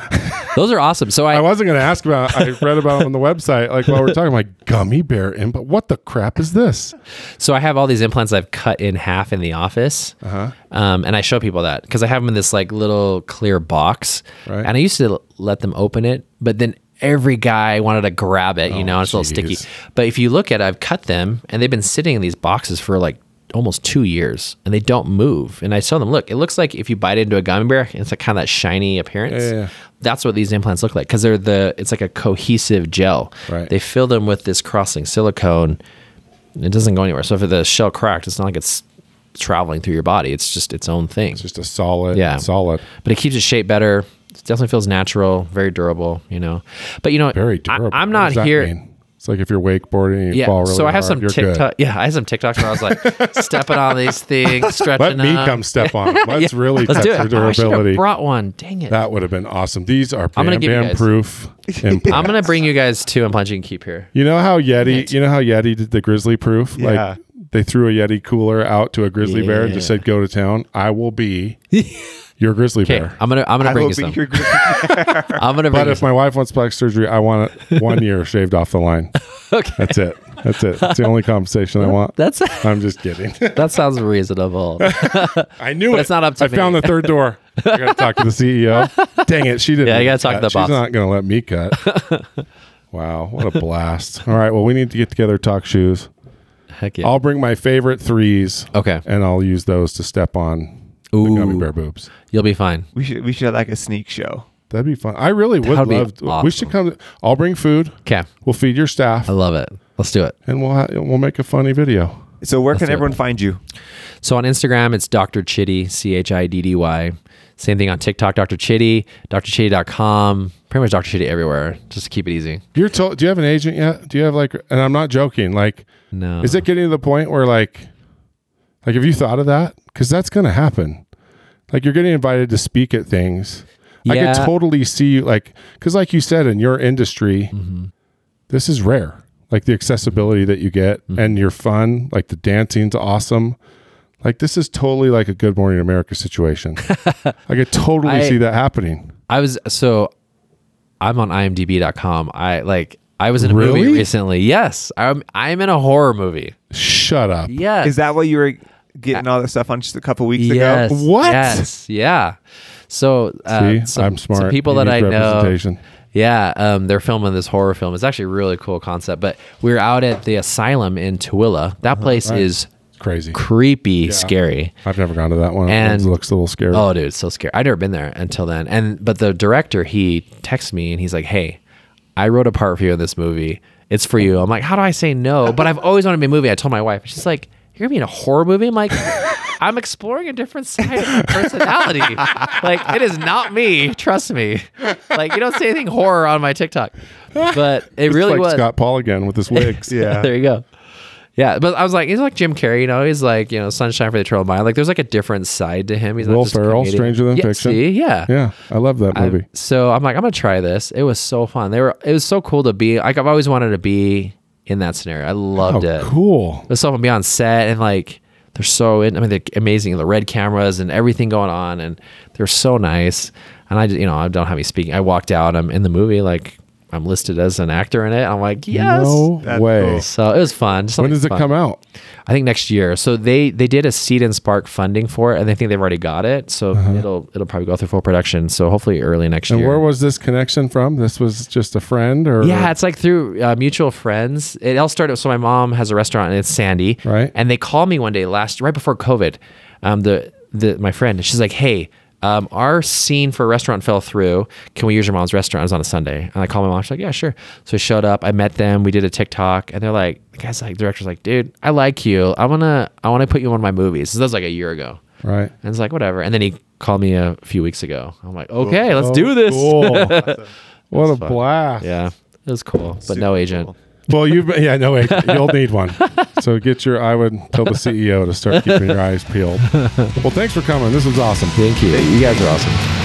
Those are awesome. So I I, wasn't going to ask about. I read about them on the website. Like while we're talking, I'm like gummy bear implant. What the crap is this? so I have all these implants I've cut in half in the office, Uh-huh. um, and I show people that because I have them in this like little clear box, Right. and I used to let them open it, but then every guy wanted to grab it, you know, it's a little sticky. Oh. But if you look at, it, I've cut them, and they've been sitting in these boxes for like almost two years, and they don't move. And I tell them, look, it looks like if you bite into a gummy bear, it's like kind of that shiny appearance. Yeah, yeah, yeah. That's what these implants look like because they're the it's like a cohesive gel. Right. They fill them with this crossing silicone. It doesn't go anywhere. So if the shell cracked, it's not like it's traveling through your body. It's just its own thing. It's just a solid. Yeah. solid. but it keeps its shape better. It definitely feels natural, very durable. You know, but you know, Very durable. I, am not here. mean? It's like if you're wakeboarding you Yeah, fall really so I have hard, some you're good. TikTok. Yeah, I have some TikToks where I was like *laughs* stepping on these things, stretching. Let me up. come step on. *laughs* it. Let's Yeah, really let's test do your it. Oh, I durability. brought one. Dang it! that would have been awesome. These are I'm gonna Bam give you Bam guys- proof. *laughs* I'm gonna bring you guys two implants you can keep here. You know how Yeti? You know how Yeti did the grizzly proof? Yeah. Like they threw a Yeti cooler out to a grizzly bear and just said, "Go to town. I will be your grizzly bear." I'm gonna I'm gonna I bring will you be some. your group. *laughs* I'm gonna bring But you if some. my wife wants plastic surgery, I want it *laughs* one year shaved off the line. *laughs* Okay, That's it. That's it. That's the only compensation I want. that's I'm just kidding. that sounds reasonable. I knew it. it's not up to I found the third door. I got to talk to the CEO. Dang it, she didn't. Yeah, you let gotta me talk to cut. the boss. She's not going to let me cut. wow, what a blast! All right, well, we need to get together, talk shoes. Heck yeah. I'll bring my favorite threes, okay. and I'll use those to step on the gummy Ooh. bear boobs. You'll be fine. We should we should have like a sneak show. That'd be fun. I really would That'd be love. To, We awesome. should come. I'll bring food. Okay. We'll feed your staff, I love it. Let's do it. and we'll ha- we'll make a funny video. So where can do it. everyone find you? So on Instagram, it's Dr. Chiddy, C H I D D Y. Same thing on TikTok, Dr. Chiddy, drchiddy.com. Pretty much Dr. Chiddy everywhere, just to keep it easy. You're told. Do you have an agent yet? Do you have like? And I'm not joking. Like, No. is it getting to the point where like, like, have you thought of that? Because that's going to happen. Like, you're getting invited to speak at things. I could totally see you like, because like you said, in your industry, Mm-hmm. this is rare. Like the accessibility that you get, Mm-hmm. and you're fun. Like the dancing's awesome. Like this is totally like a Good Morning America situation. *laughs* I could totally I- see that happening. I was so I'm on imdb.com. I like I was in a Really? movie recently. Yes. I'm I'm in a horror movie. Shut up. Yes. Is that why you were getting all this stuff on just a couple weeks yes. ago? What? Yes. Yeah. So uh, See, some, I'm smart. Some people You that I know. Yeah, um, they're filming this horror film. It's actually a really cool concept. But we were out at the asylum in Tooele. That place right. is crazy. creepy, scary. I've never gone to that one. And- it looks a little scary. Oh, dude, it's so scary. I'd never been there until then. And but the director, he texts me and he's like, "Hey, I wrote a part for you in this movie. It's for you." I'm like, "How do I say no?" But I've always wanted to be a movie. I told my wife. She's like, "You're gonna be in a horror movie?" I'm like, *laughs* "I'm exploring a different side of my personality. like, it is not me. Trust me. Like, you don't say anything horror on my TikTok, but it It's really like was. Scott Paul again with his wigs. *laughs* Yeah. there you go. Yeah, but I was like, he's like Jim Carrey, you know, he's like, you know, Sunshine for the Eternal Mind. Like, there's like a different side to him. He's not Will just Ferrell, comedic. Stranger Than yeah, Fiction. See, yeah. Yeah, I love that I- movie. so I'm like, I'm gonna try this. It was so fun. They were. It was so cool to be. Like, I've always wanted to be in that scenario. I loved oh, it. cool. It was so fun to be on set and like they're so. In, I mean, they're amazing. The red cameras and everything going on, and they're so nice. And I, just, you know, I don't have any speaking. I walked out. I'm in the movie. Like, I'm listed as an actor in it. I'm like, yes. No That's way. cool. So it was fun. Just When does it fun. come out? I think next year. So they they did a Seed and Spark funding for it, and I think they've already got it. So it'll it'll probably go through full production. So hopefully early next Uh-huh. And where was this connection from? This was just a friend, or yeah, it's like through uh, mutual friends. It all started. So my mom has a restaurant, and it's Sandy. Right. And they called me one day last right before COVID. Um, the the my friend, she's like, hey. Um, our scene for a restaurant fell through. Can we use your mom's restaurant? It was on a Sunday. And I called my mom. She's like, yeah, sure. So I showed up. I met them. We did a TikTok. And they're like, the guy's like, director's like, dude, I like you. I want to, I want to put you in one of my movies. So that was like a year ago. right. And it's like, whatever. And then he called me a few weeks ago. I'm like, okay, let's Oh, do this. cool. *laughs* what a fun. blast! Yeah. It was cool, but no agent. cool. Well, you yeah no wait, you'll need one. So get your. I would tell the CEO to start keeping your eyes peeled. Well, thanks for coming. This was awesome. Thank you. You guys are awesome.